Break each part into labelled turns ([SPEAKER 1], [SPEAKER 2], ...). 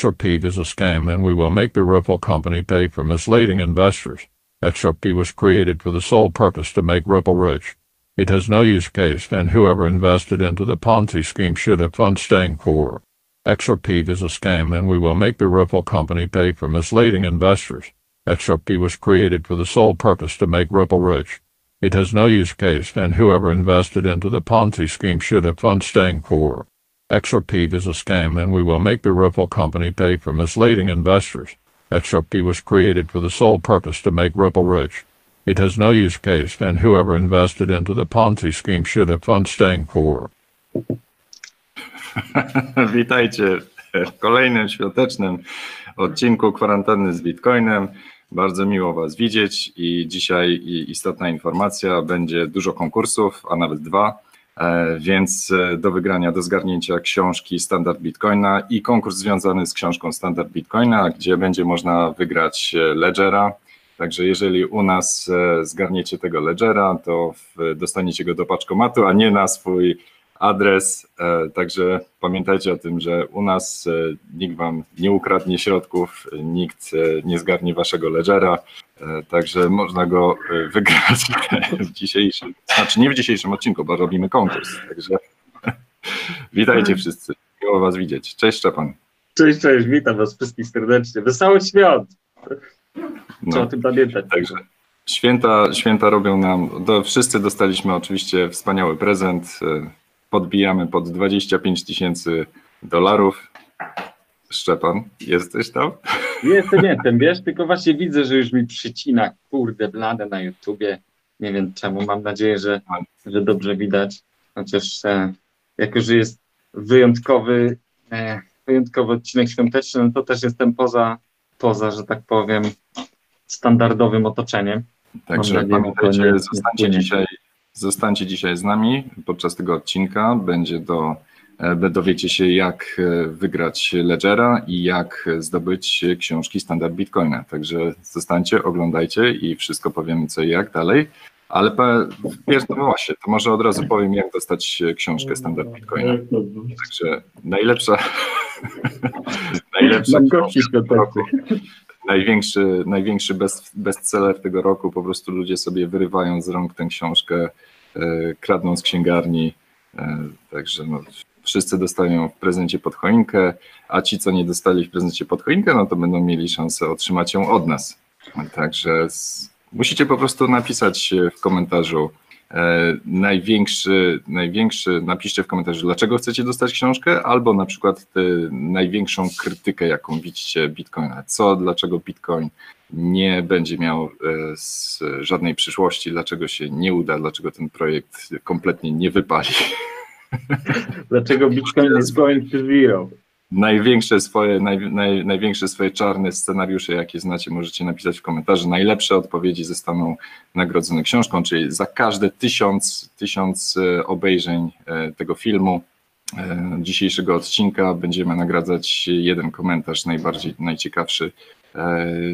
[SPEAKER 1] XRP is a scam and we will make the Ripple company pay for misleading investors. XRP was created for the sole purpose to make Ripple rich. It has no use case and whoever invested into the Ponzi scheme should have fun staying poor. XRP is a scam and we will make the Ripple company pay for misleading investors. XRP was created for the sole purpose to make Ripple rich. It has no use case and whoever invested into the Ponzi scheme should have fun staying poor. XRP is a scam and we will make the Ripple company pay for misleading investors. XRP was created for the sole purpose to make Ripple rich. It has no use case and whoever invested into the Ponzi scheme should have fun staying poor.
[SPEAKER 2] Witajcie w kolejnym świątecznym odcinku kwarantanny z Bitcoinem. Bardzo miło Was widzieć i dzisiaj istotna informacja, będzie dużo konkursów, a nawet dwa, więc e, do wygrania, do zgarnięcia książki Standard Bitcoina i konkurs związany z książką Standard Bitcoina, gdzie będzie można wygrać e, Ledgera. Także jeżeli u nas zgarniecie tego Ledgera, to dostaniecie go do paczkomatu, a nie na swój adres. E, także pamiętajcie o tym, że u nas e, nikt wam nie ukradnie środków, nikt e, nie zgarnie waszego ledgera, także można go wygrać w dzisiejszym, znaczy nie w dzisiejszym odcinku, bo robimy konkurs. Także witajcie wszyscy, miło was widzieć. Cześć Szczepan.
[SPEAKER 3] Cześć, cześć, witam was wszystkich serdecznie. Wesołych świąt! Trzeba no, o tym pamiętać.
[SPEAKER 2] Także święta, święta robią nam, do, wszyscy dostaliśmy oczywiście wspaniały prezent, podbijamy pod 25 tysięcy dolarów. Szczepan, jesteś tam?
[SPEAKER 3] Jestem, jestem, wiesz, tylko właśnie widzę, że już mi przycina, kurde, blade na YouTubie. Nie wiem czemu, mam nadzieję, że, że dobrze widać. Chociaż e, jako, że jest wyjątkowy, e, wyjątkowy odcinek świąteczny, no to też jestem poza, poza, że tak powiem, standardowym otoczeniem.
[SPEAKER 2] Także pamiętajcie, zostańcie dzisiaj Zostańcie dzisiaj z nami podczas tego odcinka. Będzie do, e, dowiecie się, jak e, wygrać Ledgera i jak zdobyć książki Standard Bitcoina. Także zostańcie, oglądajcie i wszystko powiemy co i jak dalej. Ale wiesz, no właśnie, to może od razu powiem, jak dostać książkę Standard Bitcoina. Także najlepsza, najlepsza książka roku, największy, największy best, bestseller tego roku. Po prostu ludzie sobie wyrywają z rąk tę książkę, e, kradną z księgarni. E, także no, wszyscy dostają w prezencie pod choinkę, a ci, co nie dostali w prezencie pod choinkę, no to będą mieli szansę otrzymać ją od nas. Także z, musicie po prostu napisać w komentarzu, największy, największy, napiszcie w komentarzu, dlaczego chcecie dostać książkę, albo na przykład największą krytykę, jaką widzicie Bitcoina. Co, dlaczego Bitcoin nie będzie miał e, żadnej przyszłości, dlaczego się nie uda, dlaczego ten projekt kompletnie nie wypali.
[SPEAKER 3] Dlaczego Bitcoin jest going to zero?
[SPEAKER 2] Największe swoje, naj, naj, największe swoje czarne scenariusze, jakie znacie, możecie napisać w komentarzu. Najlepsze odpowiedzi zostaną nagrodzone książką, czyli za każde tysiąc, tysiąc e, obejrzeń e, tego filmu, e, dzisiejszego odcinka będziemy nagradzać jeden komentarz najbardziej, najciekawszy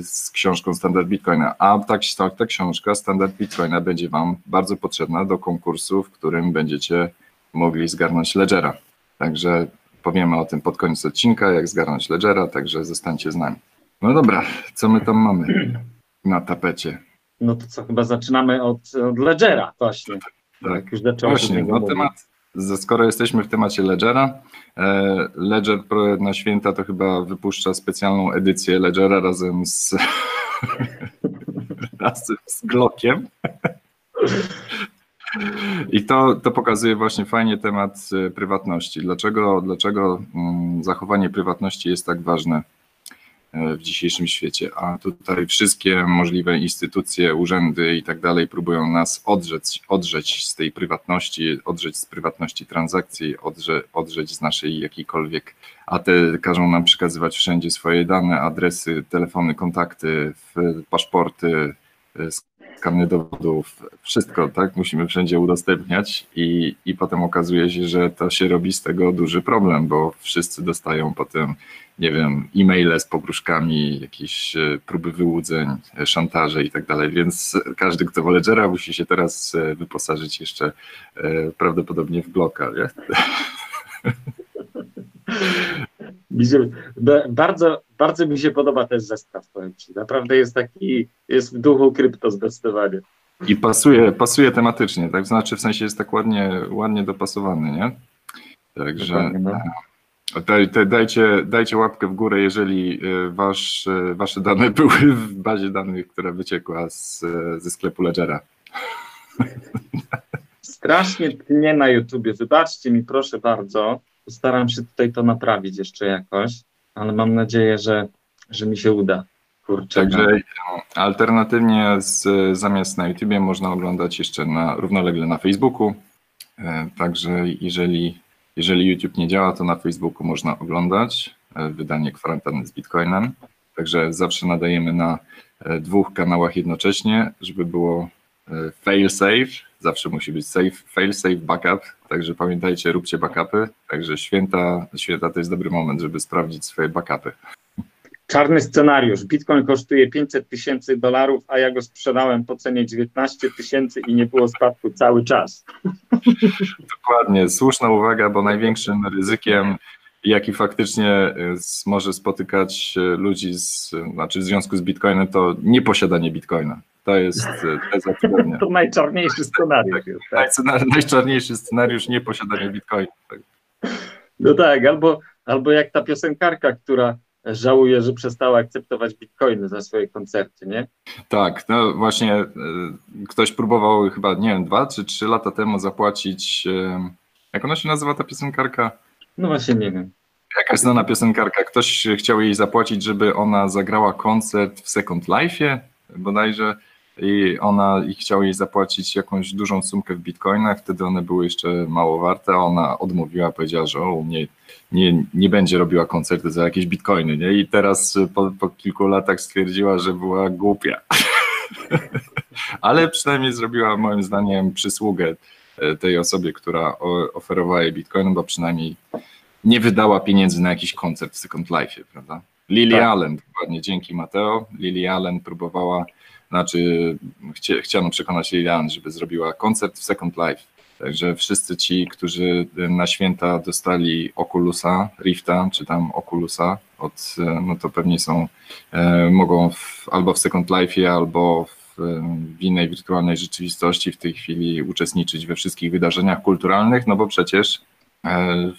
[SPEAKER 2] z książką Standard Bitcoina. A ta, ta, ta książka Standard Bitcoina będzie Wam bardzo potrzebna do konkursu, w którym będziecie mogli zgarnąć Ledgera. Także powiemy o tym pod koniec odcinka, jak zgarnąć Ledgera, także zostańcie z nami. No dobra, co my tam mamy na tapecie?
[SPEAKER 3] No to co, chyba zaczynamy od, od Ledgera właśnie.
[SPEAKER 2] Tak, już właśnie, no temat, skoro jesteśmy w temacie Ledgera, e, Ledger na święta to chyba wypuszcza specjalną edycję Ledgera razem z, razem z Glockiem. I to, to pokazuje właśnie fajnie temat y, prywatności. Dlaczego, dlaczego mm, zachowanie prywatności jest tak ważne e, w dzisiejszym świecie? A tutaj wszystkie możliwe instytucje, urzędy i tak dalej próbują nas odrzeć, odrzeć z tej prywatności, odrzeć z prywatności transakcji, odrze, odrzeć z naszej jakiejkolwiek, a te każą nam przekazywać wszędzie swoje dane, adresy, telefony, kontakty, paszporty, e, skany dowodów, wszystko, tak, musimy wszędzie udostępniać i, i potem okazuje się, że to się robi z tego duży problem, bo wszyscy dostają potem, nie wiem, e-maile z pogróżkami, jakieś e, próby wyłudzeń, e, szantaże i tak dalej, więc każdy, kto w Ledgera musi się teraz e, wyposażyć jeszcze prawdopodobnie w bloka, nie?
[SPEAKER 3] Bardzo, bardzo mi się podoba też zestaw, powiem Ci. Naprawdę jest taki, jest w duchu krypto zdecydowanie.
[SPEAKER 2] I pasuje, pasuje tematycznie, tak? Znaczy w sensie jest tak ładnie, ładnie dopasowany, nie? Także
[SPEAKER 3] no.
[SPEAKER 2] daj, daj, dajcie, dajcie łapkę w górę, jeżeli y, wasz, y, wasze dane były w bazie danych, która wyciekła z, ze sklepu Ledgera.
[SPEAKER 3] Strasznie tnie na YouTubie. Wybaczcie mi, proszę bardzo. Postaram się tutaj to naprawić jeszcze jakoś, ale mam nadzieję, że, że mi się uda. Kurczę.
[SPEAKER 2] Także
[SPEAKER 3] no.
[SPEAKER 2] alternatywnie z, zamiast na YouTubie można oglądać jeszcze na, równolegle na Facebooku. E, Także jeżeli, jeżeli YouTube nie działa, to na Facebooku można oglądać e, wydanie kwarantanny z Bitcoinem. Także zawsze nadajemy na e, dwóch kanałach jednocześnie, żeby było fail safe. Zawsze musi być safe, fail safe backup. Także pamiętajcie, róbcie backupy. Także święta, święta to jest dobry moment, żeby sprawdzić swoje backupy.
[SPEAKER 3] Czarny scenariusz. Bitcoin kosztuje 500 tysięcy dolarów, a ja go sprzedałem po cenie 19 tysięcy i nie było spadku cały czas.
[SPEAKER 2] Dokładnie, słuszna uwaga, bo największym ryzykiem, jaki faktycznie s- może spotykać y, ludzi z, znaczy w związku z Bitcoinem, to nieposiadanie Bitcoina. To jest y, teza tygodnia.
[SPEAKER 3] To najczarniejszy scenariusz. Jest, tak.
[SPEAKER 2] Najscena- Najczarniejszy scenariusz nieposiadanie Bitcoina. Tak.
[SPEAKER 3] No tak, albo, albo jak ta piosenkarka, która żałuje, że przestała akceptować bitcoiny za swoje koncerty, nie?
[SPEAKER 2] Tak, no właśnie y, ktoś próbował chyba, nie wiem, dwa czy trzy lata temu zapłacić, y, jak ona się nazywa ta piosenkarka?
[SPEAKER 3] No właśnie nie wiem.
[SPEAKER 2] Jakaś znana piosenkarka. Ktoś chciał jej zapłacić, żeby ona zagrała koncert w Second Life'ie bodajże i ona i chciał jej zapłacić jakąś dużą sumkę w bitcoinach, wtedy one były jeszcze mało warte, a ona odmówiła, powiedziała, że o, nie, nie, nie będzie robiła koncertu za jakieś bitcoiny, nie? I teraz po, po kilku latach stwierdziła, że była głupia. Ale przynajmniej zrobiła moim zdaniem przysługę e, tej osobie, która oferowała jej bitcoin, bo przynajmniej nie wydała pieniędzy na jakiś koncert w Second Life, prawda? Lily
[SPEAKER 3] Tak.
[SPEAKER 2] Allen, dokładnie, dzięki Mateo. Lily Allen próbowała, znaczy chcie, chciano przekonać Lily Allen, żeby zrobiła koncert w Second Life. Także wszyscy ci, którzy na święta dostali Oculusa, Rifta, czy tam Oculusa, od, no to pewnie są, e, mogą w, albo w Second Life, albo w, w innej wirtualnej rzeczywistości w tej chwili uczestniczyć we wszystkich wydarzeniach kulturalnych, no bo przecież e,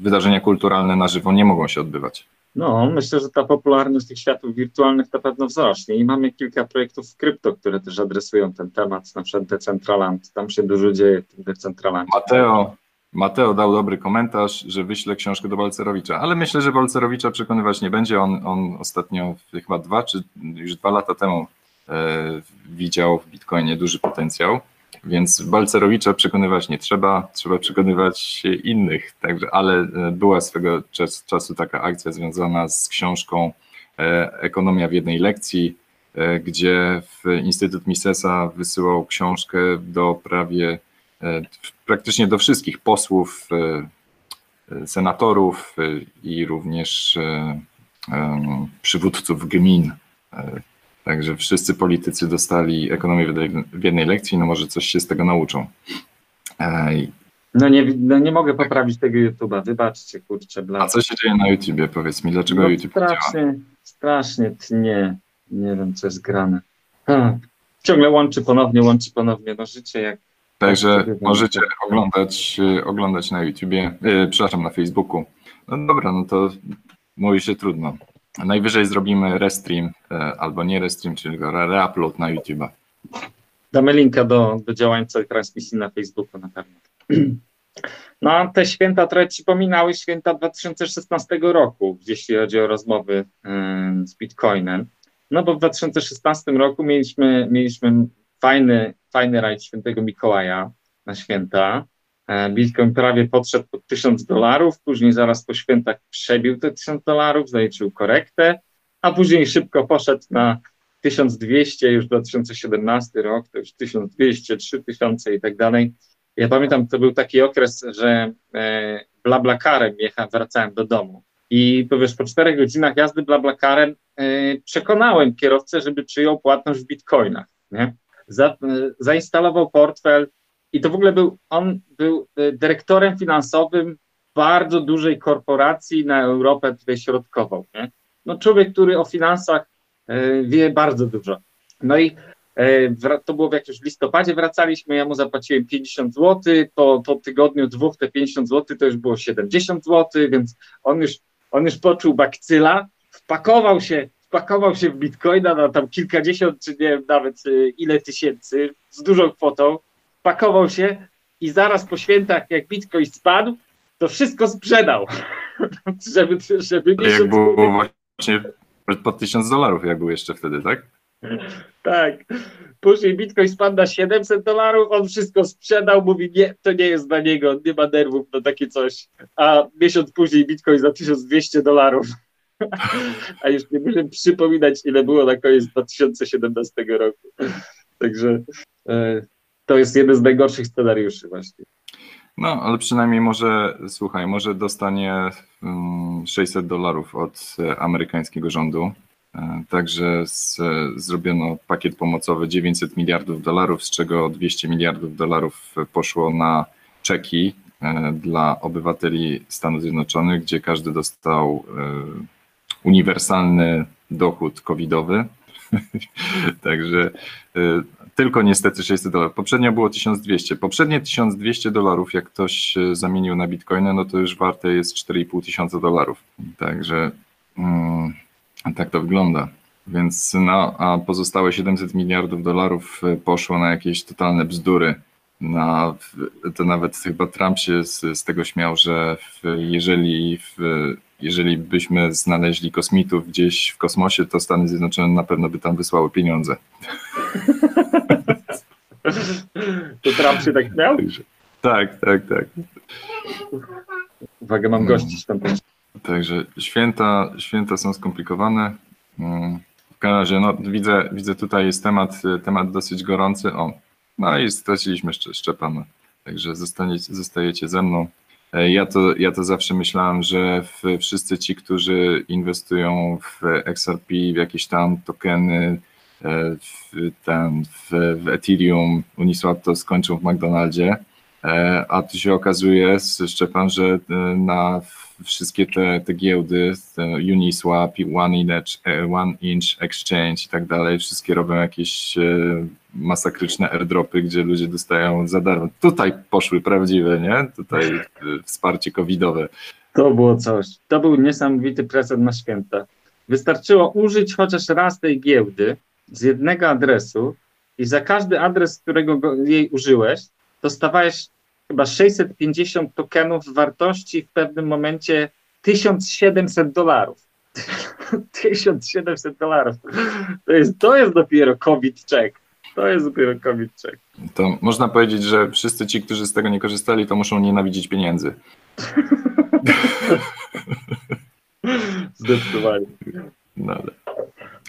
[SPEAKER 2] wydarzenia kulturalne na żywo nie mogą się odbywać.
[SPEAKER 3] No, myślę, że ta popularność tych światów wirtualnych na pewno wzrośnie i mamy kilka projektów w krypto, które też adresują ten temat, na przykład Decentraland, tam się dużo dzieje w tym Decentralandzie.
[SPEAKER 2] Mateo, Mateo dał dobry komentarz, że wyśle książkę do Balcerowicza, ale myślę, że Balcerowicza przekonywać nie będzie. On, on ostatnio, chyba dwa czy już dwa lata temu, e, widział w Bitcoinie duży potencjał, więc Balcerowicza przekonywać nie trzeba, trzeba przekonywać innych. Także, ale e, była swego czas, czasu taka akcja związana z książką e, Ekonomia w jednej lekcji, e, gdzie Instytut Misesa wysyłał książkę do prawie praktycznie do wszystkich posłów, senatorów i również przywódców gmin. Także wszyscy politycy dostali ekonomię w jednej- lekcji, no może coś się z tego nauczą. Ej,
[SPEAKER 3] No nie, no nie mogę poprawić tego YouTube'a, wybaczcie, kurczę,
[SPEAKER 2] A
[SPEAKER 3] bla.
[SPEAKER 2] co się dzieje na YouTubie? Powiedz mi, dlaczego
[SPEAKER 3] No,
[SPEAKER 2] YouTube nie działa?
[SPEAKER 3] strasznie, strasznie tnie. Nie wiem, co jest grane. Ha. Ciągle łączy ponownie, łączy ponownie. No życie jak
[SPEAKER 2] Także
[SPEAKER 3] Tak,
[SPEAKER 2] możecie oglądać, e, oglądać na YouTubie, e, przepraszam, na Facebooku. No dobra, no to mówi się trudno. Najwyżej zrobimy restream, e, albo nie restream, czyli reupload na YouTube'a.
[SPEAKER 3] Damy linka do, do działającej transmisji na Facebooku na pewno. No a te święta trochę przypominały święta 2016 roku, jeśli chodzi o rozmowy z Bitcoinem. No bo w 2016 roku mieliśmy, mieliśmy fajny, fajny rajd świętego Mikołaja na święta. E, Bitcoin prawie podszedł pod 1000 dolarów, później zaraz po świętach przebił te 1000 dolarów, zaliczył korektę, a później szybko poszedł na 1200, już 2017 rok, to już 1200, 3000 i tak dalej. Ja pamiętam, to był taki okres, że e, blablakarem jechałem, wracałem do domu i powiesz, po czterech godzinach jazdy blablakarem e, przekonałem kierowcę, żeby przyjął płatność w bitcoinach, nie? Za, zainstalował portfel i to w ogóle był, on był e, dyrektorem finansowym bardzo dużej korporacji na Europę tutaj środkową. Nie? No człowiek, który o finansach e, wie bardzo dużo. No i e, to było w jakimś listopadzie, wracaliśmy, ja mu zapłaciłem 50 zł, po, po tygodniu dwóch te 50 zł to już było 70 zł, więc on już, on już poczuł bakcyla, wpakował się, wpakował się w bitcoina na tam kilkadziesiąt, czy nie wiem nawet ile tysięcy, z dużą kwotą, wpakował się i zaraz po świętach, jak bitcoin spadł, to wszystko sprzedał, żeby, żeby
[SPEAKER 2] Jak było właśnie po tysiąc dolarów, jak był jeszcze wtedy, tak?
[SPEAKER 3] Tak. Później Bitcoin spadł na 700 dolarów, on wszystko sprzedał, mówi, nie, to nie jest dla niego, nie ma nerwów na takie coś. A miesiąc później Bitcoin za 1200 dolarów. A już nie będę przypominać, ile było na koniec 2017 roku. Także e, to jest jeden z najgorszych scenariuszy właśnie.
[SPEAKER 2] No, ale przynajmniej może, słuchaj, może dostanie 600 mm, dolarów od e, amerykańskiego rządu. E, także z, zrobiono pakiet pomocowy 900 miliardów dolarów, z czego 200 miliardów dolarów poszło na czeki e, dla obywateli Stanów Zjednoczonych, gdzie każdy dostał uniwersalny dochód covidowy. Także tylko niestety 600 dolarów. Poprzednio było 1200. Poprzednie 1200 dolarów, jak ktoś zamienił na bitcoina, no to już warte jest 4,5 tysiąca dolarów. Także mm, tak to wygląda. Więc no, a pozostałe 700 miliardów dolarów poszło na jakieś totalne bzdury. Na, to nawet chyba Trump się z, z tego śmiał, że w, jeżeli, w, jeżeli byśmy znaleźli kosmitów gdzieś w kosmosie, to Stany Zjednoczone na pewno by tam wysłały pieniądze.
[SPEAKER 3] To Trump się tak miał?
[SPEAKER 2] Tak, tak, tak.
[SPEAKER 3] Uwaga, mam gości świątecznych.
[SPEAKER 2] Także święta, święta są skomplikowane. Mm, w każdym razie, no, widzę, widzę tutaj jest temat, temat dosyć gorący. O, no i straciliśmy Szczepana. Także zostaniecie, zostajecie ze mną. E, ja to, ja to zawsze myślałem, że wszyscy ci, którzy inwestują w XRP, w jakieś tam tokeny, E, w, ten, w, w Ethereum, Uniswap to skończył w McDonaldzie, e, a tu się okazuje, Szczepan, że na wszystkie te, te giełdy, Uniswap, One Inch, One Inch Exchange i tak dalej, wszystkie robią jakieś masakryczne airdropy, gdzie ludzie dostają za darmo. Tutaj poszły prawdziwe, nie? Tutaj wsparcie covidowe.
[SPEAKER 3] To było coś. To był niesamowity prezent na święta. Wystarczyło użyć chociaż raz tej giełdy, z jednego adresu i za każdy adres, którego go, jej użyłeś, dostawałeś chyba 650 tokenów wartości w pewnym momencie 1700 dolarów. 1700 dolarów. To jest, to jest dopiero COVID check. To jest dopiero COVID check.
[SPEAKER 2] To można powiedzieć, że wszyscy ci, którzy z tego nie korzystali, to muszą nienawidzić pieniędzy.
[SPEAKER 3] Zdecydowanie.
[SPEAKER 2] No ale.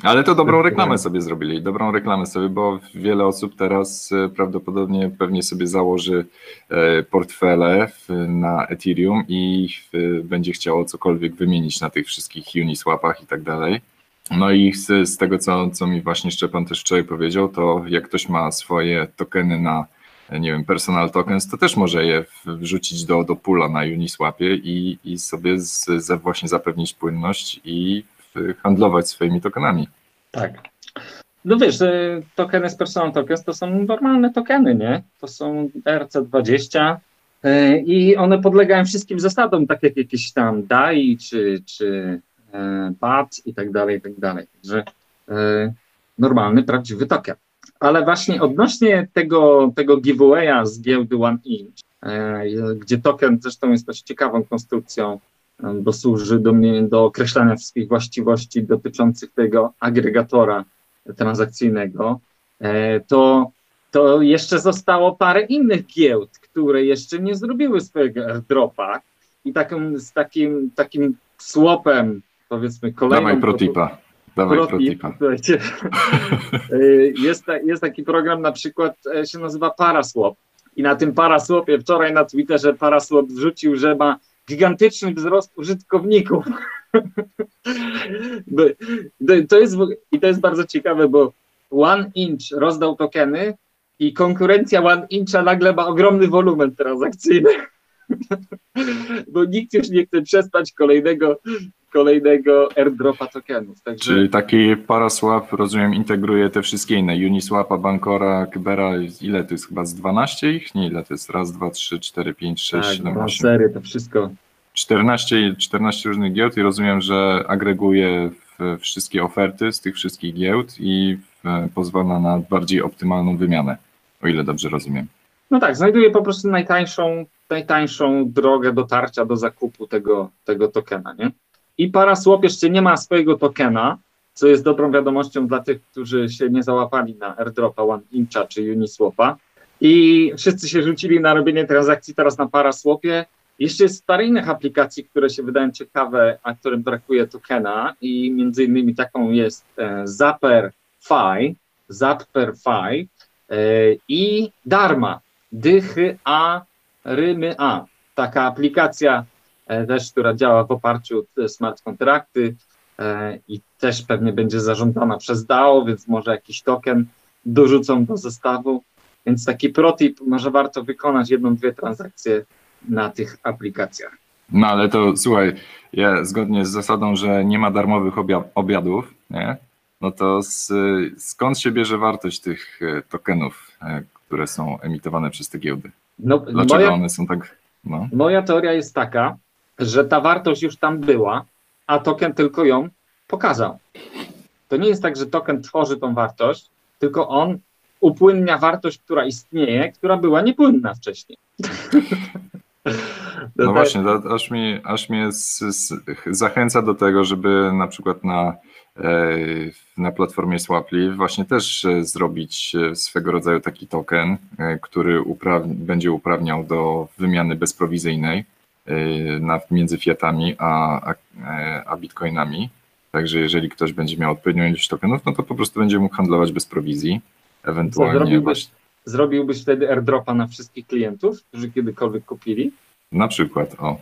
[SPEAKER 2] Ale to dobrą reklamę sobie zrobili, dobrą reklamę sobie, bo wiele osób teraz e, prawdopodobnie pewnie sobie założy e, portfele na Ethereum i będzie chciało cokolwiek wymienić na tych wszystkich Uniswapach i tak dalej. No i z, z tego, co, co mi właśnie Szczepan też wczoraj powiedział, to jak ktoś ma swoje tokeny na, nie wiem, personal tokens, to też może je wrzucić do, do pula na Uniswapie i, i sobie z, właśnie zapewnić płynność i handlować swoimi tokenami.
[SPEAKER 3] Tak. No wiesz, tokeny z personal tokens to są normalne tokeny, nie? To są RC20 e, i one podlegają wszystkim zasadom, tak jak jakieś tam DAI czy, czy E, i tak dalej, i tak dalej. Także e, normalny, prawdziwy token. Ale właśnie odnośnie tego, tego giveawaya z giełdy One Inch, gdzie token zresztą jest dość ciekawą konstrukcją, bo służy do, mnie, do określania wszystkich właściwości dotyczących tego agregatora transakcyjnego, e, to, to jeszcze zostało parę innych giełd, które jeszcze nie zrobiły swojego airdropa i takim, z takim, takim swapem, powiedzmy kolejnym...
[SPEAKER 2] Dawaj protipa. Dawaj protipa.
[SPEAKER 3] E, jest, jest taki program na przykład, e, się nazywa Paraswap i na tym Paraswapie wczoraj na Twitterze Paraswap wrzucił, że ma gigantyczny wzrost użytkowników. to jest, I to jest bardzo ciekawe, bo One Inch rozdał tokeny i konkurencja One Incha nagle ma ogromny wolumen transakcyjny. Bo nikt już nie chce przespać kolejnego, kolejnego airdropa tokenów. Także...
[SPEAKER 2] Czyli taki Paraswap, rozumiem, integruje te wszystkie inne. Uniswapa, Bancora, Kybera, ile to jest chyba z 12 ich? Nie, ile to jest? Raz, dwa, trzy, cztery, pięć, sześć,
[SPEAKER 3] tak,
[SPEAKER 2] siedem,
[SPEAKER 3] dwa
[SPEAKER 2] osiem.
[SPEAKER 3] sery, to wszystko.
[SPEAKER 2] 14, 14 różnych giełd i rozumiem, że agreguje w- wszystkie oferty z tych wszystkich giełd i w- pozwala na bardziej optymalną wymianę, o ile dobrze rozumiem.
[SPEAKER 3] No tak, znajduje po prostu najtańszą, najtańszą drogę dotarcia do zakupu tego, tego tokena, nie? I Paraswap jeszcze nie ma swojego tokena, co jest dobrą wiadomością dla tych, którzy się nie załapali na airdropa One Incha czy Uniswapa. I wszyscy się rzucili na robienie transakcji teraz na Paraswapie. Jeszcze jest parę innych aplikacji, które się wydają ciekawe, a którym brakuje tokena i między innymi taką jest ZapperFi, ZapperFi e, i Dharma, Dychy A, Rymy A. Taka aplikacja też, która działa w oparciu o smart kontrakty e, i też pewnie będzie zarządzana przez DAO, więc może jakiś token dorzucą do zestawu. Więc taki protip, może warto wykonać jedną, dwie transakcje na tych aplikacjach.
[SPEAKER 2] No ale to słuchaj, ja zgodnie z zasadą, że nie ma darmowych obia- obiadów, nie? no to z, skąd się bierze wartość tych e, tokenów, e, które są emitowane przez te giełdy?
[SPEAKER 3] No,
[SPEAKER 2] Dlaczego
[SPEAKER 3] moja,
[SPEAKER 2] one są tak... No.
[SPEAKER 3] moja teoria jest taka, że ta wartość już tam była, a token tylko ją pokazał. To nie jest tak, że token tworzy tą wartość, tylko on upłynnia wartość, która istnieje, która była niepłynna wcześniej.
[SPEAKER 2] No właśnie, to aż, mi, aż mnie z, z, zachęca do tego, żeby na przykład na, e, na platformie Swaply właśnie też e, zrobić e, swego rodzaju taki token, e, który będzie uprawniał do wymiany bezprowizyjnej na, między fiatami a, a, e, a bitcoinami. Także jeżeli ktoś będzie miał odpowiednią ilość tokenów, no to po prostu będzie mógł handlować bez prowizji. Ewentualnie
[SPEAKER 3] zrobiłbyś?
[SPEAKER 2] właśnie,
[SPEAKER 3] Zrobiłbyś wtedy airdropa na wszystkich klientów, którzy kiedykolwiek kupili?
[SPEAKER 2] na przykład, o.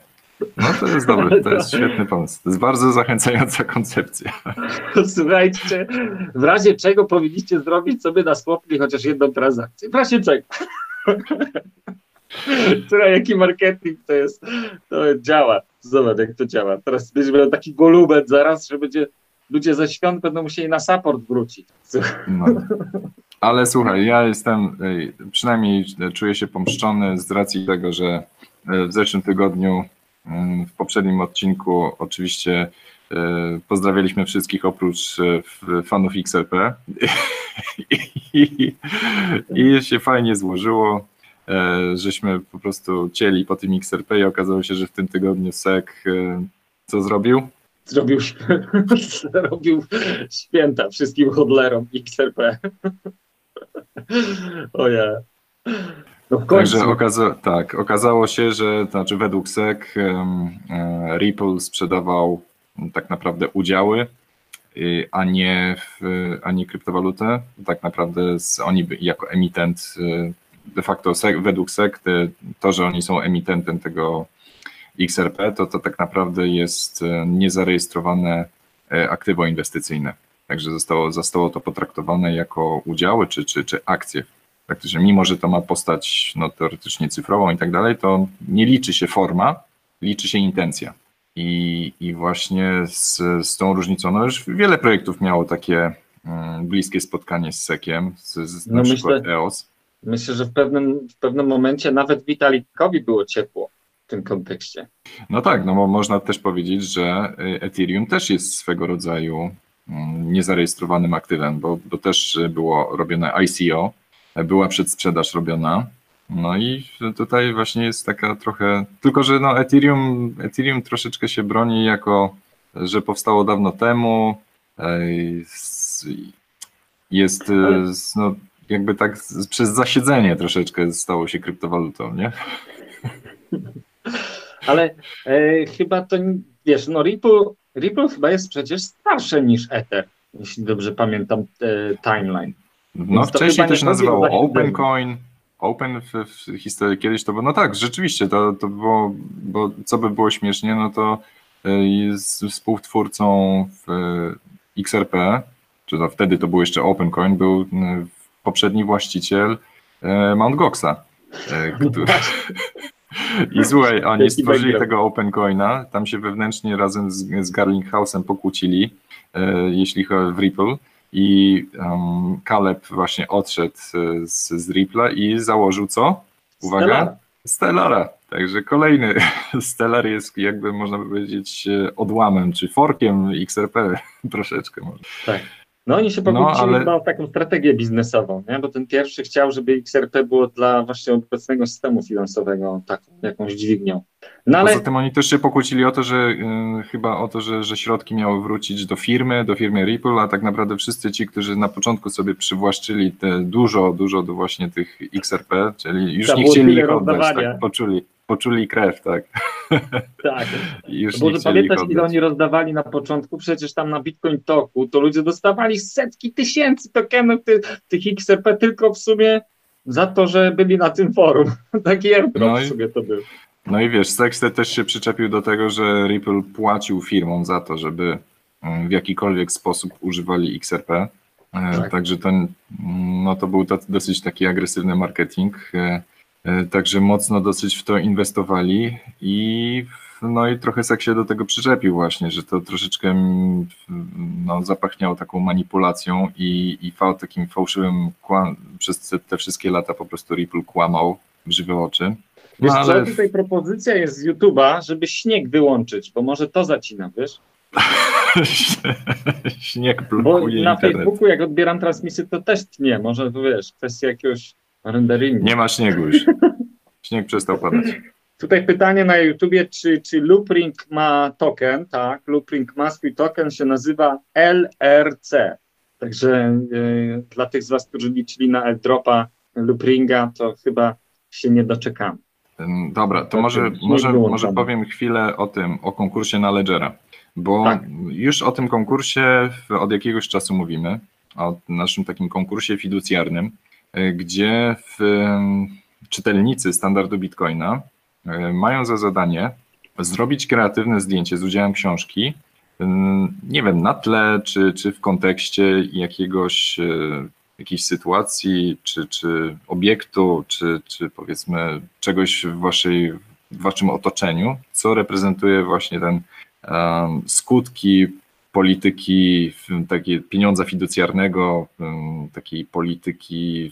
[SPEAKER 2] No to jest dobry, to jest świetny pomysł. To jest bardzo zachęcająca koncepcja.
[SPEAKER 3] Słuchajcie, w razie czego powinniście zrobić sobie na Swaply chociaż jedną transakcję. W razie czego? Słuchaj, jaki marketing to jest, to działa. Zobacz, jak to działa. Teraz będzie miał taki golubet zaraz, że będzie ludzie ze świąt będą musieli na support wrócić.
[SPEAKER 2] No. Ale słuchaj, ja jestem, ej, przynajmniej czuję się pomszczony z racji tego, że e, w zeszłym tygodniu, mm, w poprzednim odcinku oczywiście e, pozdrawialiśmy wszystkich oprócz e, fanów XRP i, i się fajnie złożyło, żeśmy po prostu cieli po tym XRP i okazało się, że w tym tygodniu SEC e, co zrobił?
[SPEAKER 3] Zrobił, zrobił święta wszystkim hodlerom XRP. O ja. No.
[SPEAKER 2] Także okaza tak, okazało się, że znaczy według SEC e, Ripple sprzedawał m, tak naprawdę udziały, y, a nie, w, a nie kryptowalutę. Tak naprawdę z, oni jako emitent, y, de facto według SEC te, to, że oni są emitentem tego XRP, to to tak naprawdę jest e, niezarejestrowane e, aktywo inwestycyjne. Także zostało, zostało to potraktowane jako udziały czy, czy, czy akcje praktycznie, mimo że to ma postać no, teoretycznie cyfrową i tak dalej, to nie liczy się forma, liczy się intencja. I, i właśnie z, z tą różnicą, no już wiele projektów miało takie mm, bliskie spotkanie z SEC-iem, z, z, na
[SPEAKER 3] No
[SPEAKER 2] przykład
[SPEAKER 3] myślę-
[SPEAKER 2] EOS.
[SPEAKER 3] Myślę, że w pewnym, w pewnym momencie nawet Witalikowi było ciepło w tym kontekście.
[SPEAKER 2] No tak, no bo można też powiedzieć, że y, Ethereum też jest swego rodzaju mm, niezarejestrowanym aktywem, bo, bo też było robione ICO, była przedsprzedaż robiona. No i tutaj właśnie jest taka trochę, tylko że no Ethereum, Ethereum troszeczkę się broni jako, że powstało dawno temu, ej, s- jest y, no, jakby tak z- przez zasiedzenie troszeczkę stało się kryptowalutą, nie?
[SPEAKER 3] Ale e, chyba to, wiesz, no Ripple, Ripple chyba jest przecież starsze niż Ether, jeśli dobrze pamiętam e, timeline.
[SPEAKER 2] No
[SPEAKER 3] Więc
[SPEAKER 2] wcześniej
[SPEAKER 3] o
[SPEAKER 2] nazywało. OpenCoin. Open w, w historii kiedyś to było, no tak, rzeczywiście, to, to było, bo co by było śmiesznie, no to z współtwórcą w y, XRP, czy to wtedy to był jeszcze OpenCoin, był y, poprzedni właściciel y, Mt. Goxa, y, który, I słuchaj, oni stworzyli tego OpenCoina, tam się wewnętrznie razem z, z Garling House'em pokłócili, e, jeśli chodzi o Ripple i um, Caleb właśnie odszedł e, z, z Ripple'a i założył co? Uwaga,
[SPEAKER 3] Stellara.
[SPEAKER 2] Stellara. Także kolejny Stellar jest jakby można by powiedzieć e, odłamem, czy forkiem XRP troszeczkę może.
[SPEAKER 3] Tak. No oni się
[SPEAKER 2] No,
[SPEAKER 3] pokłócili
[SPEAKER 2] ale-
[SPEAKER 3] chyba o taką strategię biznesową, nie? bo ten pierwszy chciał, żeby XRP było dla właśnie obecnego systemu finansowego taką jakąś dźwignią. No ale
[SPEAKER 2] Poza tym oni też się pokłócili o to, że y, chyba o to, że, że środki miały wrócić do firmy, do firmy Ripple, a tak naprawdę wszyscy ci, którzy na początku sobie przywłaszczyli te dużo, dużo do właśnie tych XRP, czyli już nie chcieli ich oddać, tak, poczuli, poczuli krew, tak.
[SPEAKER 3] tak,
[SPEAKER 2] już
[SPEAKER 3] bo
[SPEAKER 2] nie
[SPEAKER 3] że
[SPEAKER 2] chcieli ich
[SPEAKER 3] pamiętasz ile oni rozdawali na początku, przecież tam na Bitcoin Toku to ludzie dostawali setki tysięcy tokenów ty, tych XRP tylko w sumie za to, że byli na tym forum. Taki airdrop
[SPEAKER 2] No i-
[SPEAKER 3] w sumie to był.
[SPEAKER 2] No i wiesz, Sexte też się przyczepił do tego, że Ripple płacił firmom za to, żeby mm, w jakikolwiek sposób używali XRP. E,
[SPEAKER 3] Tak.
[SPEAKER 2] Także mm, no to był to, dosyć taki agresywny marketing. E, e, Także mocno dosyć w to inwestowali i no i trochę Sek się do tego przyczepił właśnie, że to troszeczkę mm, no, zapachniało taką manipulacją i, i fał, takim fałszywym kłam, przez te- te wszystkie lata po prostu Ripple kłamał w żywe oczy.
[SPEAKER 3] Wiesz
[SPEAKER 2] No,
[SPEAKER 3] co,
[SPEAKER 2] ale-
[SPEAKER 3] tutaj propozycja jest z YouTube'a, żeby śnieg wyłączyć, bo może to zacina, wiesz?
[SPEAKER 2] Śnieg
[SPEAKER 3] Bo
[SPEAKER 2] blokuje
[SPEAKER 3] na
[SPEAKER 2] internet.
[SPEAKER 3] Facebooku jak odbieram transmisję, to też tnie. Może to wiesz, kwestia jakiegoś renderingu.
[SPEAKER 2] Nie ma śniegu już. Śnieg przestał padać.
[SPEAKER 3] Tutaj pytanie na YouTubie, czy, czy Loopring ma token, tak, Loopring ma swój token, się nazywa LRC. Także y, dla tych z Was, którzy liczyli na airdropa Loopringa, to chyba się nie doczekamy.
[SPEAKER 2] Dobra, to
[SPEAKER 3] Tak,
[SPEAKER 2] może, może, może powiem chwilę o tym, o konkursie na Ledgera, bo
[SPEAKER 3] Tak.
[SPEAKER 2] już o tym konkursie od jakiegoś czasu mówimy, o naszym takim konkursie fiducjarnym, y, gdzie czytelnicy standardu Bitcoina y, mają za zadanie zrobić kreatywne zdjęcie z udziałem książki, nie wiem, na tle, czy, czy w kontekście jakiegoś, y, jakiejś sytuacji, czy, czy obiektu, czy, czy powiedzmy czegoś w, waszej, w waszym otoczeniu, co reprezentuje właśnie ten um, skutki polityki, takie pieniądza fiducjarnego, takiej polityki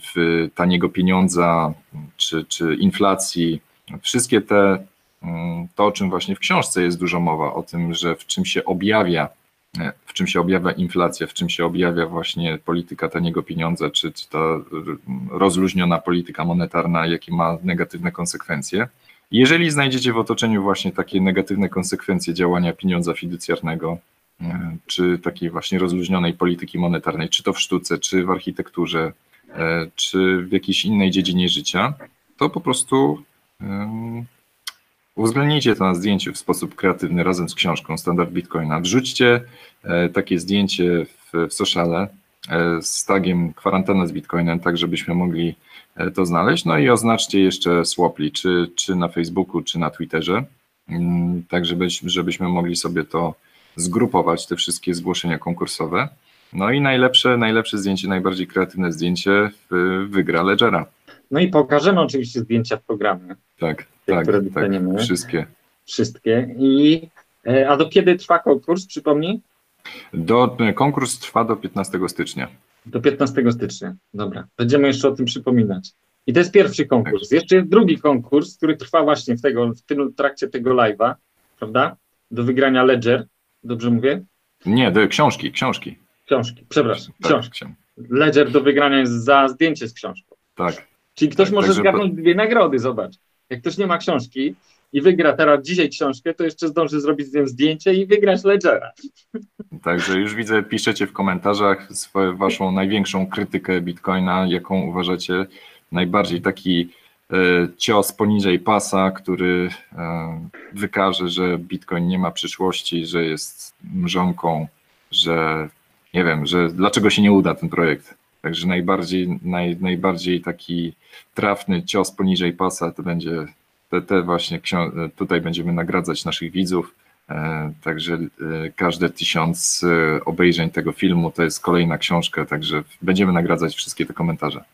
[SPEAKER 2] taniego pieniądza, czy, czy inflacji. Wszystkie te, to o czym właśnie w książce jest dużo mowa, o tym, że w czym się objawia w czym się objawia inflacja, w czym się objawia właśnie polityka taniego pieniądza, czy, czy ta rozluźniona polityka monetarna, jakie ma negatywne konsekwencje. Jeżeli znajdziecie w otoczeniu właśnie takie negatywne konsekwencje działania pieniądza fiducjarnego, e, czy takiej właśnie rozluźnionej polityki monetarnej, czy to w sztuce, czy w architekturze, e, czy w jakiejś innej dziedzinie życia, to po prostu uwzględnijcie to na zdjęciu w sposób kreatywny razem z książką Standard Bitcoina. Wrzućcie e, takie zdjęcie w, w sociale e, z tagiem kwarantanna z Bitcoinem, tak żebyśmy mogli e, to znaleźć. No i oznaczcie jeszcze Swaply, czy, czy na Facebooku, czy na Twitterze, Mm, tak żebyś, żebyśmy mogli sobie to zgrupować, te wszystkie zgłoszenia konkursowe. No i najlepsze, najlepsze zdjęcie, najbardziej kreatywne zdjęcie wygra Ledgera.
[SPEAKER 3] No i pokażemy oczywiście zdjęcia w programie,
[SPEAKER 2] Tak,
[SPEAKER 3] Te,
[SPEAKER 2] tak, tak, wszystkie.
[SPEAKER 3] wszystkie. I, e, a do kiedy trwa konkurs, przypomnij?
[SPEAKER 2] Do, konkurs trwa do 15 stycznia.
[SPEAKER 3] Do 15 stycznia. Dobra, będziemy jeszcze o tym przypominać. I to jest pierwszy konkurs. Jeszcze jest drugi konkurs, który trwa właśnie w, tego, w tym trakcie tego live'a, prawda? Do wygrania Ledger. Dobrze mówię?
[SPEAKER 2] Nie, do książki, książki.
[SPEAKER 3] Książki, przepraszam,
[SPEAKER 2] Tak,
[SPEAKER 3] książki.
[SPEAKER 2] książ-
[SPEAKER 3] Ledger do wygrania jest za zdjęcie z książką.
[SPEAKER 2] tak.
[SPEAKER 3] Czyli ktoś
[SPEAKER 2] Tak,
[SPEAKER 3] może
[SPEAKER 2] także
[SPEAKER 3] zgarnąć dwie nagrody, zobacz. Jak ktoś nie ma książki i wygra teraz dzisiaj książkę, to jeszcze zdąży zrobić z nią zdjęcie i wygrać Ledgera.
[SPEAKER 2] Także już widzę, piszecie w komentarzach swoją, waszą największą krytykę Bitcoina, jaką uważacie najbardziej taki e, cios poniżej pasa, który e, wykaże, że Bitcoin nie ma przyszłości, że jest mrzonką, że nie wiem, że dlaczego się nie uda ten projekt. Także najbardziej, naj, najbardziej taki trafny cios poniżej pasa to będzie te, te właśnie tutaj będziemy nagradzać naszych widzów. E, Także e, każde tysiąc e, obejrzeń tego filmu to jest kolejna książka, także będziemy nagradzać wszystkie te komentarze.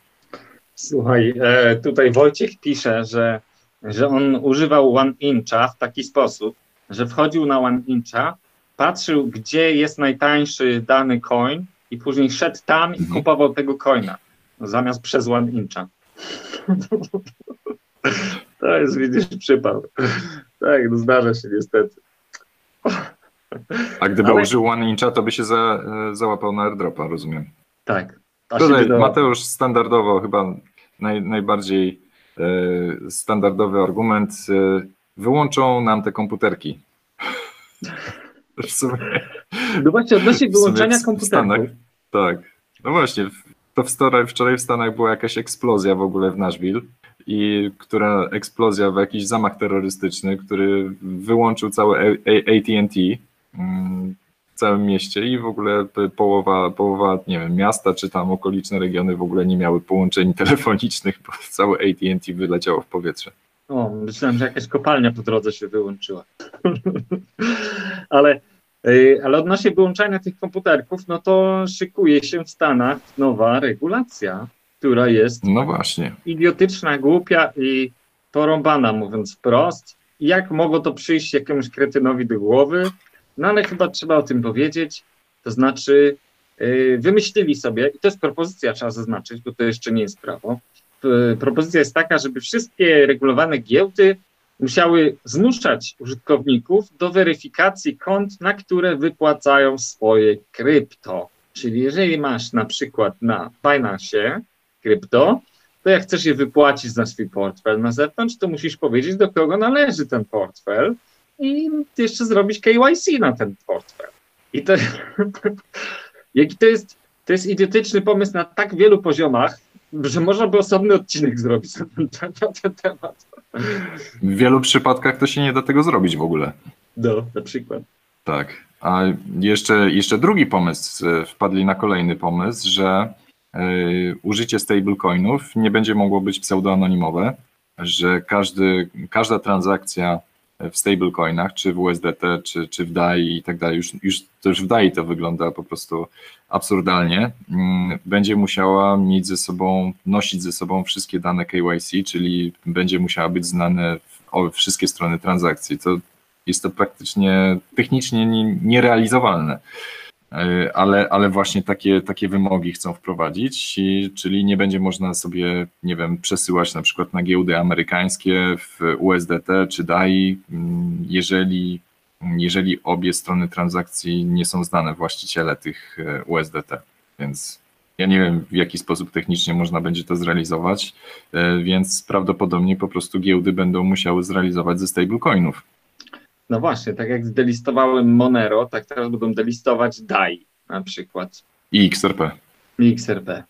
[SPEAKER 3] Słuchaj, tutaj Wojciech pisze, że że on używał one incha w taki sposób, że wchodził na one incha, patrzył, gdzie jest najtańszy dany coin i później szedł tam i
[SPEAKER 2] Mhm.
[SPEAKER 3] kupował tego coina zamiast przez one incha. To jest, widzisz, przypał. Tak, no zdarza się niestety.
[SPEAKER 2] A gdyby
[SPEAKER 3] Ale-
[SPEAKER 2] użył One Incha, to by się za, e, załapał na airdropa, rozumiem.
[SPEAKER 3] Tak.
[SPEAKER 2] Tutaj. Mateusz standardowo chyba naj, najbardziej e, standardowy argument. E, wyłączą nam te komputerki. W sumie,
[SPEAKER 3] No właśnie, odnośnie wyłączania komputerów.
[SPEAKER 2] tak. No właśnie, to wczoraj, wczoraj w Stanach była jakaś eksplozja w ogóle w Nashville i która eksplozja w jakiś zamach terrorystyczny, który wyłączył całe AT&T mm, w całym mieście i w ogóle połowa, połowa, nie wiem, miasta czy tam okoliczne regiony w ogóle nie miały połączeń telefonicznych, bo całe AT&T wyleciało w powietrze.
[SPEAKER 3] O, myślałem, że jakaś kopalnia po drodze się wyłączyła. ale, ale odnośnie wyłączania tych komputerków, no to szykuje się w Stanach nowa regulacja, która jest
[SPEAKER 2] No właśnie.
[SPEAKER 3] idiotyczna, głupia i porąbana, mówiąc wprost. Jak mogło to przyjść jakiemuś kretynowi do głowy? No ale chyba trzeba o tym powiedzieć. To znaczy, yy, wymyślili sobie, i to jest propozycja, trzeba zaznaczyć, bo to jeszcze nie jest prawo. P- Propozycja jest taka, żeby wszystkie regulowane giełdy musiały zmuszać użytkowników do weryfikacji kont, na które wypłacają swoje krypto. Czyli jeżeli masz na przykład na Binance krypto, to jak chcesz je wypłacić za swój portfel na zewnątrz, to musisz powiedzieć, do kogo należy ten portfel i jeszcze zrobić KYC na ten portfel. I to, jaki to jest, to jest idiotyczny pomysł na tak wielu poziomach, że można by osobny odcinek zrobić na ten, na ten temat.
[SPEAKER 2] W wielu przypadkach to się nie da tego zrobić w ogóle.
[SPEAKER 3] No, na przykład.
[SPEAKER 2] Tak. A jeszcze, jeszcze drugi pomysł, wpadli na kolejny pomysł, że e, użycie stablecoinów nie będzie mogło być pseudoanonimowe, że każdy, każda transakcja w stablecoinach, czy w USDT, czy, czy w DAI i tak dalej, już, już, już w DAI to wygląda po prostu absurdalnie, mm, będzie musiała mieć ze sobą, nosić ze sobą wszystkie dane KYC, czyli będzie musiała być znane o, wszystkie strony transakcji. To jest to praktycznie technicznie nie- nierealizowalne. E, Ale, ale właśnie takie, takie wymogi chcą wprowadzić, i, czyli nie będzie można sobie, nie wiem, przesyłać na przykład na giełdy amerykańskie w USDT czy DAI, mm, jeżeli, jeżeli obie strony transakcji nie są znane właściciele tych e, USDT. Więc ja nie wiem, w jaki sposób technicznie można będzie to zrealizować, e, więc prawdopodobnie po prostu giełdy będą musiały zrealizować ze stablecoinów.
[SPEAKER 3] No właśnie, tak jak zdelistowałem Monero, tak teraz będą delistować DAI na przykład.
[SPEAKER 2] I XRP.
[SPEAKER 3] i XRP.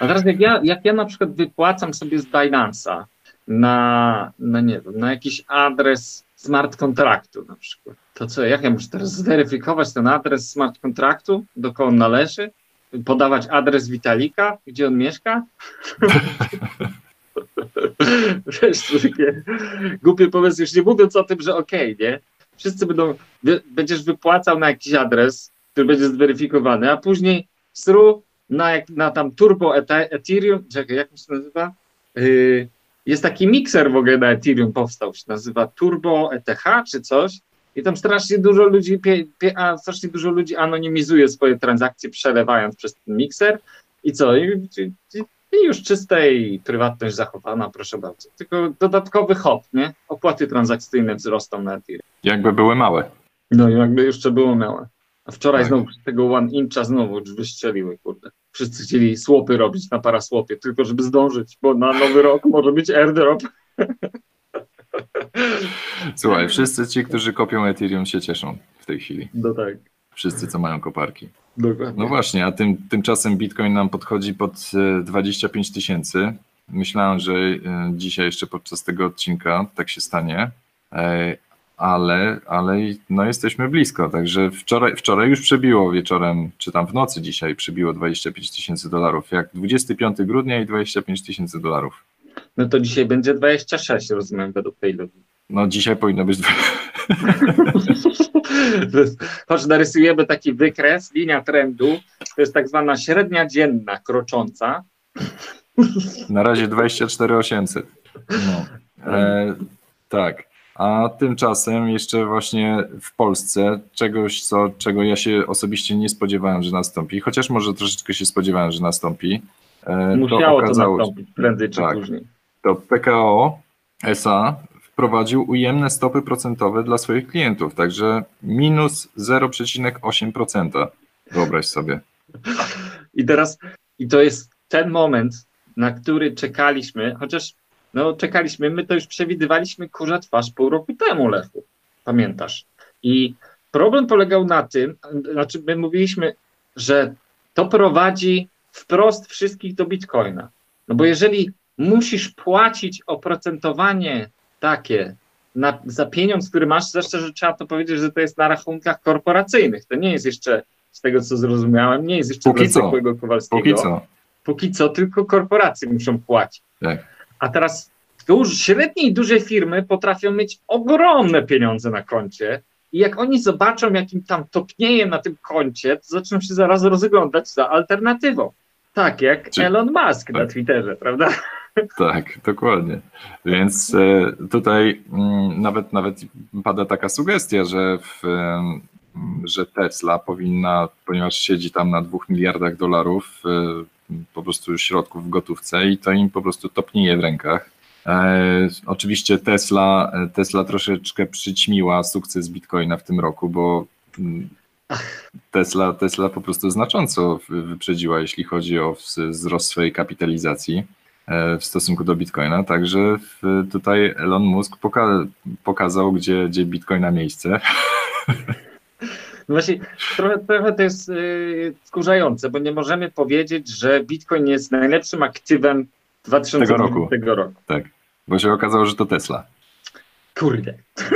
[SPEAKER 3] A teraz jak ja, jak ja na przykład wypłacam sobie z Binance'a na, na, nie wiem, na jakiś adres smart kontraktu na przykład, to co, jak ja muszę teraz zweryfikować ten adres smart kontraktu, do kogo on należy? Podawać adres Witalika, gdzie on mieszka? Wiesz, takie głupie pomysły, już nie mówiąc o tym, że okej, nie? Wszyscy będą, będziesz wypłacał na jakiś adres, który będzie zweryfikowany, a później sru na, jak- na tam Turbo Ethereum, czekaj, jak się nazywa? Yy, jest taki mikser w ogóle na Ethereum powstał, się nazywa Turbo ETH czy coś i tam strasznie dużo ludzi, pie, pie, a strasznie dużo ludzi anonimizuje swoje transakcje przelewając przez ten mikser i co? I, i, i już czyste i prywatność zachowana, proszę bardzo. Tylko dodatkowy hop, nie? Opłaty transakcyjne wzrosną na Ethereum.
[SPEAKER 2] Jakby były małe.
[SPEAKER 3] No i jakby jeszcze było miałe. A wczoraj
[SPEAKER 2] Tak.
[SPEAKER 3] znowu tego one incha znowu drzwi strzeliły, kurde. Wszyscy chcieli słopy robić na parasłopie, tylko żeby zdążyć, bo na nowy rok może być airdrop.
[SPEAKER 2] Słuchaj, wszyscy ci, którzy kopią Ethereum się cieszą w tej chwili.
[SPEAKER 3] No tak,
[SPEAKER 2] Wszyscy, co mają koparki.
[SPEAKER 3] Dokładnie.
[SPEAKER 2] No właśnie, a tym, tymczasem Bitcoin nam podchodzi pod e, 25 tysięcy. Myślałem, że e, dzisiaj jeszcze podczas tego odcinka tak się stanie, e, ale, ale no jesteśmy blisko. Także wczoraj, wczoraj już przebiło wieczorem, czy tam w nocy dzisiaj przebiło 25 tysięcy dolarów. Jak 25 grudnia i 25 tysięcy dolarów.
[SPEAKER 3] No to dzisiaj będzie 26, rozumiem, według tej logiki.
[SPEAKER 2] No dzisiaj powinno być
[SPEAKER 3] Choć narysujemy taki wykres, linia trendu, to jest tak zwana średnia dzienna krocząca.
[SPEAKER 2] na razie 24 800. No. E, tak. A tymczasem jeszcze właśnie w Polsce czegoś, co, czego ja się osobiście nie spodziewałem, że nastąpi, chociaż może troszeczkę się spodziewałem, że nastąpi. E,
[SPEAKER 3] Musiało to,
[SPEAKER 2] okazało się-
[SPEAKER 3] nastąpić prędzej czy
[SPEAKER 2] tak.
[SPEAKER 3] później.
[SPEAKER 2] to PKO SA wprowadził ujemne stopy procentowe dla swoich klientów, także minus 0,8%. Wyobraź sobie.
[SPEAKER 3] I teraz, i to jest ten moment, na który czekaliśmy, chociaż no czekaliśmy, my to już przewidywaliśmy kurza twarz pół roku temu, Lechu. Pamiętasz? I problem polegał na tym, znaczy my mówiliśmy, że to prowadzi wprost wszystkich do Bitcoina. No bo jeżeli musisz płacić oprocentowanie takie na, za pieniądz, który masz, zwłaszcza, że trzeba to powiedzieć, że to jest na rachunkach korporacyjnych. To nie jest jeszcze, z tego co zrozumiałem, nie jest jeszcze
[SPEAKER 2] Póki
[SPEAKER 3] dla zwykłego Kowalskiego.
[SPEAKER 2] Póki co.
[SPEAKER 3] Póki co tylko korporacje muszą płacić.
[SPEAKER 2] Tak.
[SPEAKER 3] A teraz duż, średnie i duże firmy potrafią mieć ogromne pieniądze na koncie i jak oni zobaczą, jakim tam topnieje na tym koncie, to zaczną się zaraz rozglądać za alternatywą. Tak jak
[SPEAKER 2] Czy-
[SPEAKER 3] Elon Musk na
[SPEAKER 2] tak.
[SPEAKER 3] Twitterze, prawda?
[SPEAKER 2] Tak, dokładnie. Więc e, tutaj mm, nawet, nawet pada taka sugestia, że, w, że Tesla powinna, ponieważ siedzi tam na dwóch miliardach dolarów e, po prostu środków w gotówce i to im po prostu topnieje w rękach. E, oczywiście Tesla, Tesla troszeczkę przyćmiła sukces Bitcoina w tym roku, bo mm, Tesla, Tesla po prostu znacząco wyprzedziła, jeśli chodzi o wzrost swojej kapitalizacji w stosunku do Bitcoina. Także tutaj Elon Musk poka pokazał, gdzie, gdzie Bitcoin na miejsce.
[SPEAKER 3] No właśnie, trochę, trochę to jest yy, skurzające, bo nie możemy powiedzieć, że Bitcoin jest najlepszym aktywem 2020
[SPEAKER 2] Tego
[SPEAKER 3] roku.
[SPEAKER 2] Tak, bo się okazało, że to Tesla.
[SPEAKER 3] Kurde.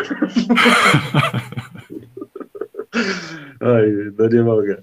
[SPEAKER 3] Oj, no nie mogę.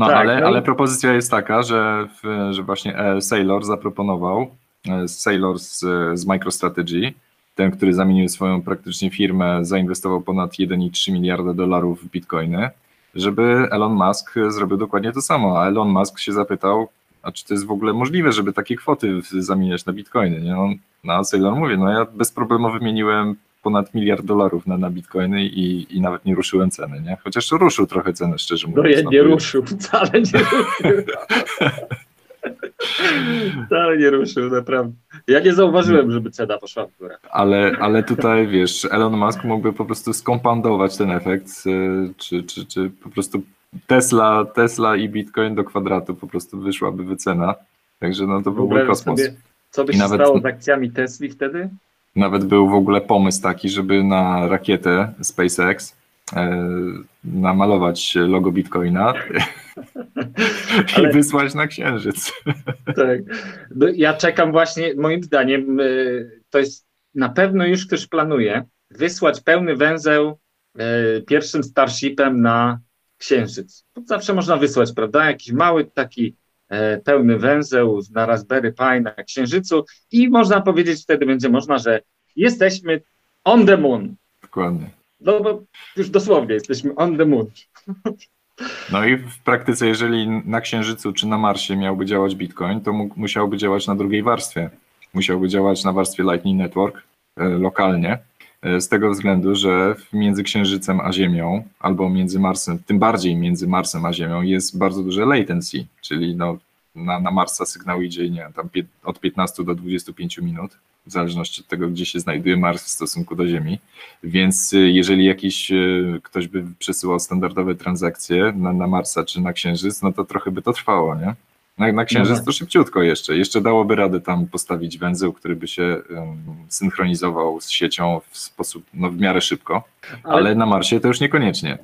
[SPEAKER 2] No,
[SPEAKER 3] Tak,
[SPEAKER 2] ale,
[SPEAKER 3] no
[SPEAKER 2] ale propozycja jest taka, że, w, że właśnie e, Sailor zaproponował, e, Sailor z, z MicroStrategy, ten, który zamienił swoją praktycznie firmę, zainwestował ponad 1,3 miliarda dolarów w bitcoiny, żeby Elon Musk zrobił dokładnie to samo. A Elon Musk się zapytał, a czy to jest w ogóle możliwe, żeby takie kwoty zamieniać na bitcoiny? Nie? On, no, a Sailor mówi, no ja bez problemu wymieniłem ponad miliard dolarów na, na bitcoiny i, i nawet nie ruszyłem ceny, nie? Chociaż ruszył trochę cenę, szczerze
[SPEAKER 3] No
[SPEAKER 2] mówiąc.
[SPEAKER 3] ja
[SPEAKER 2] no
[SPEAKER 3] nie
[SPEAKER 2] to jest-
[SPEAKER 3] ruszył, wcale nie ruszył. wcale nie ruszył, naprawdę. Ja nie zauważyłem, żeby cena poszła w górę.
[SPEAKER 2] Ale, ale tutaj wiesz, Elon Musk mógłby po prostu skompandować ten efekt, y, czy, czy, czy po prostu Tesla, Tesla i Bitcoin do kwadratu po prostu wyszłaby wycena. Także no to byłby kosmos.
[SPEAKER 3] sobie, co by się
[SPEAKER 2] nawet-
[SPEAKER 3] stało z akcjami Tesli wtedy?
[SPEAKER 2] Nawet był w ogóle pomysł taki, żeby na rakietę SpaceX e, namalować logo Bitcoina
[SPEAKER 3] Ale-
[SPEAKER 2] i wysłać na Księżyc.
[SPEAKER 3] Tak. No, Ja czekam właśnie, moim zdaniem, y, to jest na pewno już ktoś planuje wysłać pełny węzeł y, pierwszym Starshipem na Księżyc. Zawsze można wysłać, prawda? Jakiś mały taki e, pełny węzeł na Raspberry Pi na Księżycu i można powiedzieć, wtedy będzie można, że jesteśmy on the moon.
[SPEAKER 2] Dokładnie.
[SPEAKER 3] No bo już dosłownie jesteśmy on the moon.
[SPEAKER 2] No i w praktyce, jeżeli na Księżycu czy na Marsie miałby działać Bitcoin, to mógł, musiałby działać na drugiej warstwie. Musiałby działać na warstwie Lightning Network e, lokalnie, e, z tego względu, że między Księżycem a Ziemią, albo między Marsem, tym bardziej między Marsem a Ziemią jest bardzo duże latency, czyli no, na, na Marsa sygnał idzie nie, wiem, tam pie, od 15 do 25 minut, w zależności od tego, gdzie się znajduje Mars w stosunku do Ziemi. Więc y, jeżeli jakiś y, ktoś by przesyłał standardowe transakcje na, na Marsa czy na Księżyc, no to trochę by to trwało, nie? Na, na Księżyc
[SPEAKER 3] No.
[SPEAKER 2] to szybciutko jeszcze. Jeszcze dałoby radę tam postawić węzeł, który by się um, synchronizował z siecią w sposób, no w miarę szybko, ale, na Marsie to już niekoniecznie.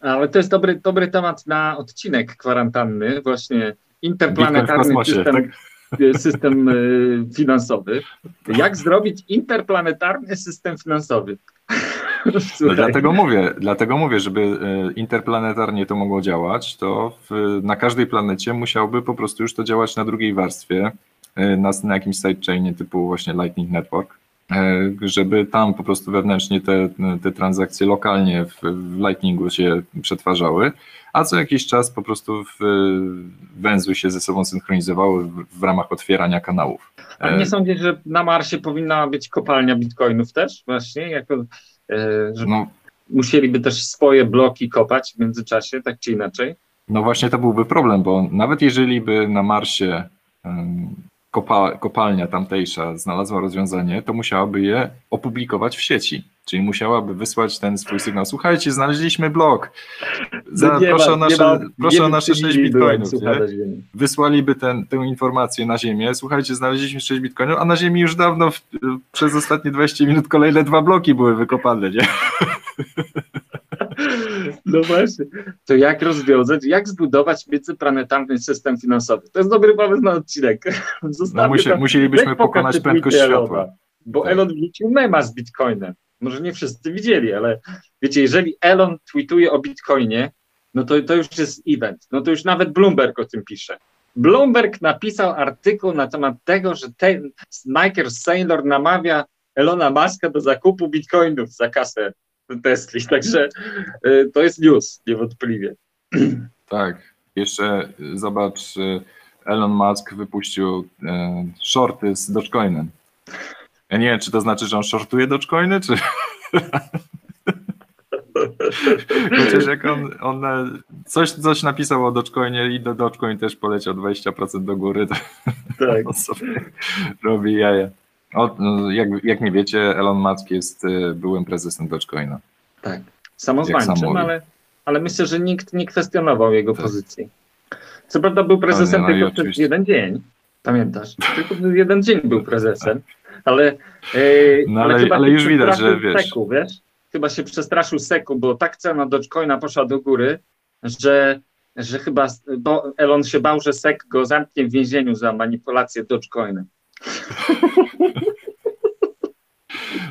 [SPEAKER 3] Ale to jest dobry, dobry temat na odcinek kwarantanny, właśnie interplanetarny system,
[SPEAKER 2] tak?
[SPEAKER 3] system y, finansowy. Jak zrobić interplanetarny system finansowy?
[SPEAKER 2] No dlatego mówię, dlatego mówię, żeby e, interplanetarnie to mogło działać, to w, na każdej planecie musiałby po prostu już to działać na drugiej warstwie, e, na, na jakimś sidechainie typu właśnie Lightning Network. E, żeby tam po prostu wewnętrznie te, te transakcje lokalnie w, w Lightningu się przetwarzały, a co jakiś czas po prostu w, węzły się ze sobą synchronizowały w, w ramach otwierania kanałów.
[SPEAKER 3] A nie sądzisz, że na Marsie powinna być kopalnia bitcoinów też właśnie? Jako, że no, musieliby też swoje bloki kopać w międzyczasie, tak czy inaczej?
[SPEAKER 2] No właśnie to byłby problem, bo nawet jeżeli by na Marsie kopa, kopalnia tamtejsza znalazła rozwiązanie, to musiałaby je opublikować w sieci. Czyli musiałaby wysłać ten swój sygnał. Słuchajcie, znaleźliśmy blok. Za, proszę, ma, o nasze, ma, proszę o nasze 6 bitcoinów. Wysłaliby ten, tę informację na Ziemię. Słuchajcie, znaleźliśmy 6 bitcoinów, a na Ziemi już dawno w, przez ostatnie 20 minut kolejne dwa bloki były wykopane. Nie?
[SPEAKER 3] No właśnie. To jak rozwiązać, jak zbudować międzyplanetarny system finansowy? To jest dobry pomysł na odcinek.
[SPEAKER 2] No musi, musielibyśmy pokonać prędkość światła.
[SPEAKER 3] Bo tak. Elon wrzucił mema z Bitcoinem. Może nie wszyscy widzieli, ale wiecie, jeżeli Elon tweetuje o Bitcoinie, no to, to już jest event. No to już nawet Bloomberg o tym pisze. Bloomberg napisał artykuł na temat tego, że ten Nike Sailor namawia Elona Muska do zakupu bitcoinów za kasę Tesli, także y, to jest news, niewątpliwie.
[SPEAKER 2] Tak, jeszcze zobacz, y, Elon Musk wypuścił shorty z Dogecoinem. Ja nie wiem, czy to znaczy, że on shortuje Dogecoiny, czy... Chociaż jak on, on coś, coś napisał o Dogecoinie i do Dogecoin też poleciał 20% do góry, to tak. on sobie robi jaja. O, no, jak, jak nie wiecie, Elon Musk jest y, byłym prezesem Dogecoina.
[SPEAKER 3] Tak, samozwańczym, ale, ale myślę, że nikt nie kwestionował jego tak. pozycji. Co prawda był prezesem no, tylko przez jeden dzień, pamiętasz? Tylko przez jeden dzień był prezesem, ale,
[SPEAKER 2] yy, no, ale, ale, ale już widać, że wiesz.
[SPEAKER 3] Seku, wiesz. Chyba się przestraszył Seku, bo tak cena Dogecoina poszła do góry, że, że chyba bo Elon się bał, że Sek go zamknie w więzieniu za manipulację Dogecoinem.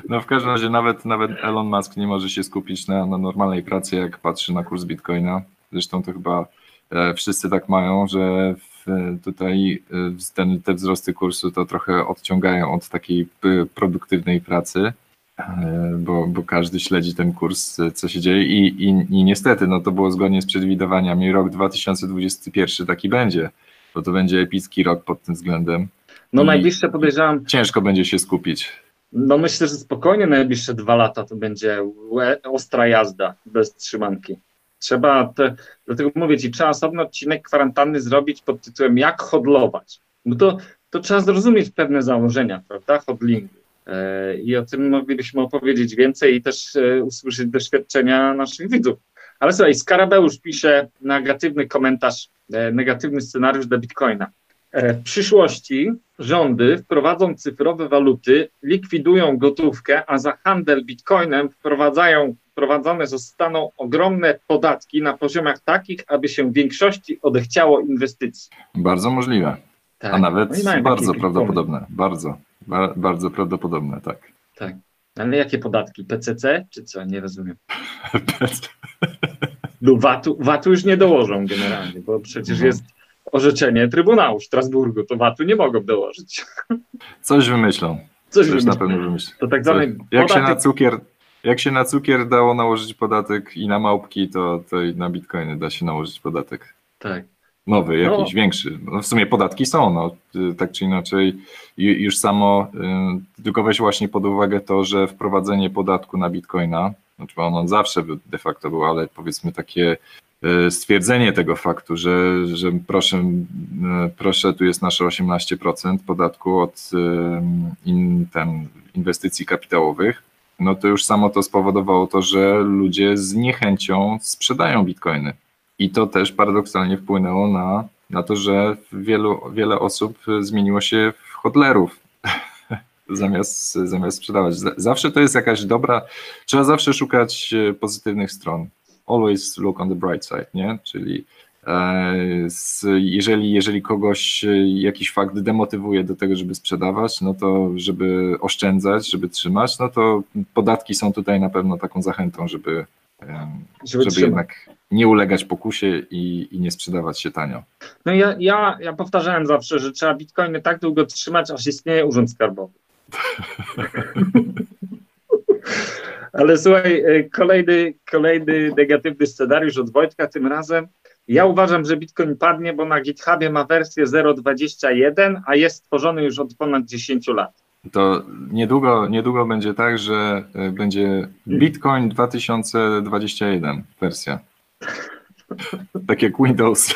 [SPEAKER 2] No w każdym razie nawet, nawet Elon Musk nie może się skupić na, na normalnej pracy, jak patrzy na kurs Bitcoina. Zresztą to chyba e, wszyscy tak mają, że tutaj e, ten, te wzrosty kursu to trochę odciągają od takiej produktywnej pracy, e, bo, bo każdy śledzi ten kurs, co się dzieje i, i, i niestety no to było zgodnie z przewidywaniami. Rok 2021 taki będzie, bo to będzie epicki rok pod tym względem.
[SPEAKER 3] No najbliższe podejrzewam.
[SPEAKER 2] Ciężko będzie się skupić.
[SPEAKER 3] No myślę, że spokojnie najbliższe dwa lata to będzie ostra jazda bez trzymanki. Trzeba, te, dlatego mówię Ci, trzeba osobny odcinek kwarantanny zrobić pod tytułem jak hodlować. No to, to trzeba zrozumieć pewne założenia, prawda, hodlingu. E, I o tym moglibyśmy opowiedzieć więcej i też e, usłyszeć doświadczenia naszych widzów. Ale słuchaj, Skarabeusz pisze negatywny komentarz, e, negatywny scenariusz dla Bitcoina. E, w przyszłości rządy wprowadzą cyfrowe waluty, likwidują gotówkę, a za handel bitcoinem wprowadzają, wprowadzane zostaną ogromne podatki na poziomach takich, aby się w większości odechciało inwestycji.
[SPEAKER 2] Bardzo możliwe. Tak. A nawet no bardzo prawdopodobne. Bardzo, ba bardzo prawdopodobne, tak.
[SPEAKER 3] Tak. Ale jakie podatki? PCC czy co? Nie rozumiem. Do VAT-u, VAT-u już nie dołożą generalnie, bo przecież no. jest orzeczenie Trybunału Strasburgu, to VAT-u nie mogą dołożyć.
[SPEAKER 2] Coś wymyślą.
[SPEAKER 3] Coś, Coś na pewno wymyślą. To tak zwany
[SPEAKER 2] jak podatek... się na cukier jak się na cukier dało nałożyć podatek i na małpki, to, to i na bitcoiny da się nałożyć podatek.
[SPEAKER 3] Tak.
[SPEAKER 2] Nowy, jakiś no. większy. No w sumie podatki są, no, tak czy inaczej już samo, y, tylko weź właśnie pod uwagę to, że wprowadzenie podatku na bitcoina, znaczy on zawsze de facto był, ale powiedzmy takie stwierdzenie tego faktu, że, że proszę, e, proszę, tu jest nasze 18% podatku od e, in, ten, inwestycji kapitałowych, no to już samo to spowodowało to, że ludzie z niechęcią sprzedają bitcoiny. I to też paradoksalnie wpłynęło na, na to, że wielu, wiele osób zmieniło się w hodlerów zamiast, zamiast sprzedawać. Zawsze to jest jakaś dobra, trzeba zawsze szukać pozytywnych stron always look on the bright side, nie? Czyli e, jeżeli, jeżeli kogoś e, jakiś fakt demotywuje do tego, żeby sprzedawać, no to żeby oszczędzać, żeby trzymać, no to podatki są tutaj na pewno taką zachętą, żeby, żeby, żeby jednak nie ulegać pokusie i, i nie sprzedawać się tanio.
[SPEAKER 3] No ja, ja, ja powtarzałem zawsze, że trzeba bitcoiny tak długo trzymać, aż istnieje urząd skarbowy. Ale słuchaj, e, kolejny, kolejny negatywny scenariusz od Wojtka tym razem. Ja uważam, że Bitcoin padnie, bo na GitHubie ma wersję 0.21, a jest stworzony już od ponad 10 lat.
[SPEAKER 2] To niedługo, niedługo będzie tak, że e, będzie Bitcoin 2021 wersja. Tak jak Windows.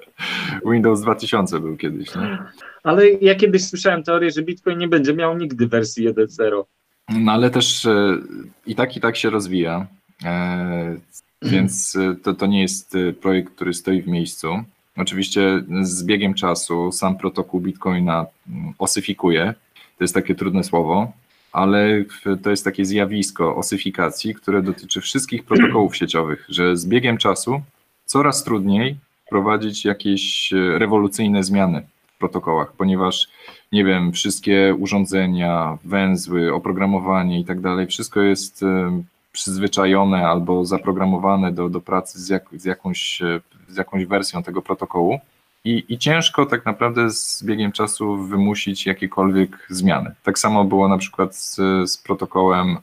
[SPEAKER 2] Windows 2000 był kiedyś. Nie?
[SPEAKER 3] Ale ja kiedyś słyszałem teorię, że Bitcoin nie będzie miał nigdy wersji 1.0.
[SPEAKER 2] No ale też e, i tak i tak się rozwija, e, więc e, to, to nie jest projekt, który stoi w miejscu. Oczywiście z biegiem czasu sam protokół Bitcoina mm, osyfikuje, to jest takie trudne słowo, ale to jest takie zjawisko osyfikacji, które dotyczy wszystkich protokołów sieciowych, że z biegiem czasu coraz trudniej wprowadzić jakieś rewolucyjne zmiany protokołach, ponieważ nie wiem, wszystkie urządzenia, węzły, oprogramowanie i tak dalej, wszystko jest e, przyzwyczajone albo zaprogramowane do, do pracy z, jak, z, jakąś, e, z jakąś wersją tego protokołu. I, I ciężko tak naprawdę z biegiem czasu wymusić jakiekolwiek zmiany. Tak samo było na przykład z, z protokołem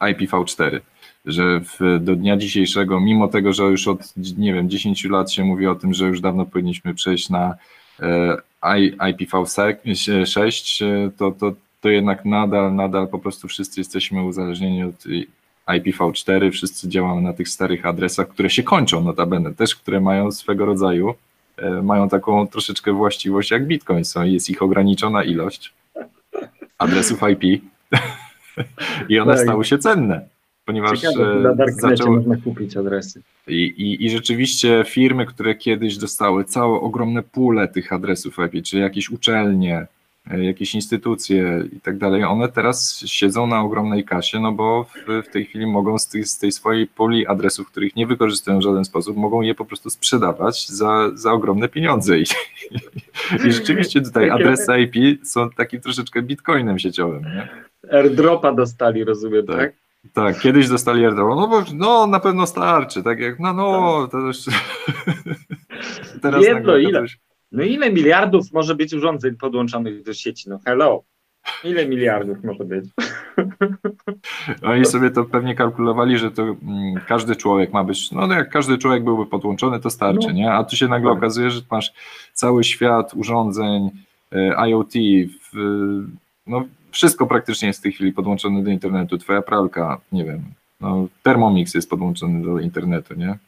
[SPEAKER 2] e, IPv4, że w, do dnia dzisiejszego, mimo tego, że już od nie wiem, 10 lat się mówi o tym, że już dawno powinniśmy przejść na IPv6, to, to, to jednak nadal, nadal po prostu wszyscy jesteśmy uzależnieni od IPv4, wszyscy działamy na tych starych adresach, które się kończą notabene, też które mają swego rodzaju, e, mają taką troszeczkę właściwość jak Bitcoin, są, jest ich ograniczona ilość adresów IP i one tak. stały się cenne ponieważ
[SPEAKER 3] Ciekawe, na Darknecie można kupić adresy.
[SPEAKER 2] I, i, I rzeczywiście firmy, które kiedyś dostały całe ogromne pule tych adresów IP, czy jakieś uczelnie, e, jakieś instytucje i tak dalej, one teraz siedzą na ogromnej kasie, no bo w, w tej chwili mogą z tej, z tej swojej puli adresów, których nie wykorzystują w żaden sposób, mogą je po prostu sprzedawać za, za ogromne pieniądze. I, i rzeczywiście tutaj adresy IP są takim troszeczkę bitcoinem sieciowym. Nie?
[SPEAKER 3] Airdropa dostali, rozumiem, tak? tak?
[SPEAKER 2] Tak, kiedyś dostali airdrop. No, bo, no na pewno starczy, tak jak, no, no, tak. to już...
[SPEAKER 3] Teraz Jedno, ile? Już... No ile miliardów może być urządzeń podłączonych do sieci? No hello. Ile miliardów może być?
[SPEAKER 2] Oni sobie to pewnie kalkulowali, że to mm, każdy człowiek ma być, no jak każdy człowiek byłby podłączony, to starczy, no. nie? A tu się nagle tak. okazuje, że masz cały świat urządzeń e, IoT, w, no wszystko praktycznie jest w tej chwili podłączone do internetu. Twoja pralka, nie wiem, no, Thermomix jest podłączony do internetu, nie?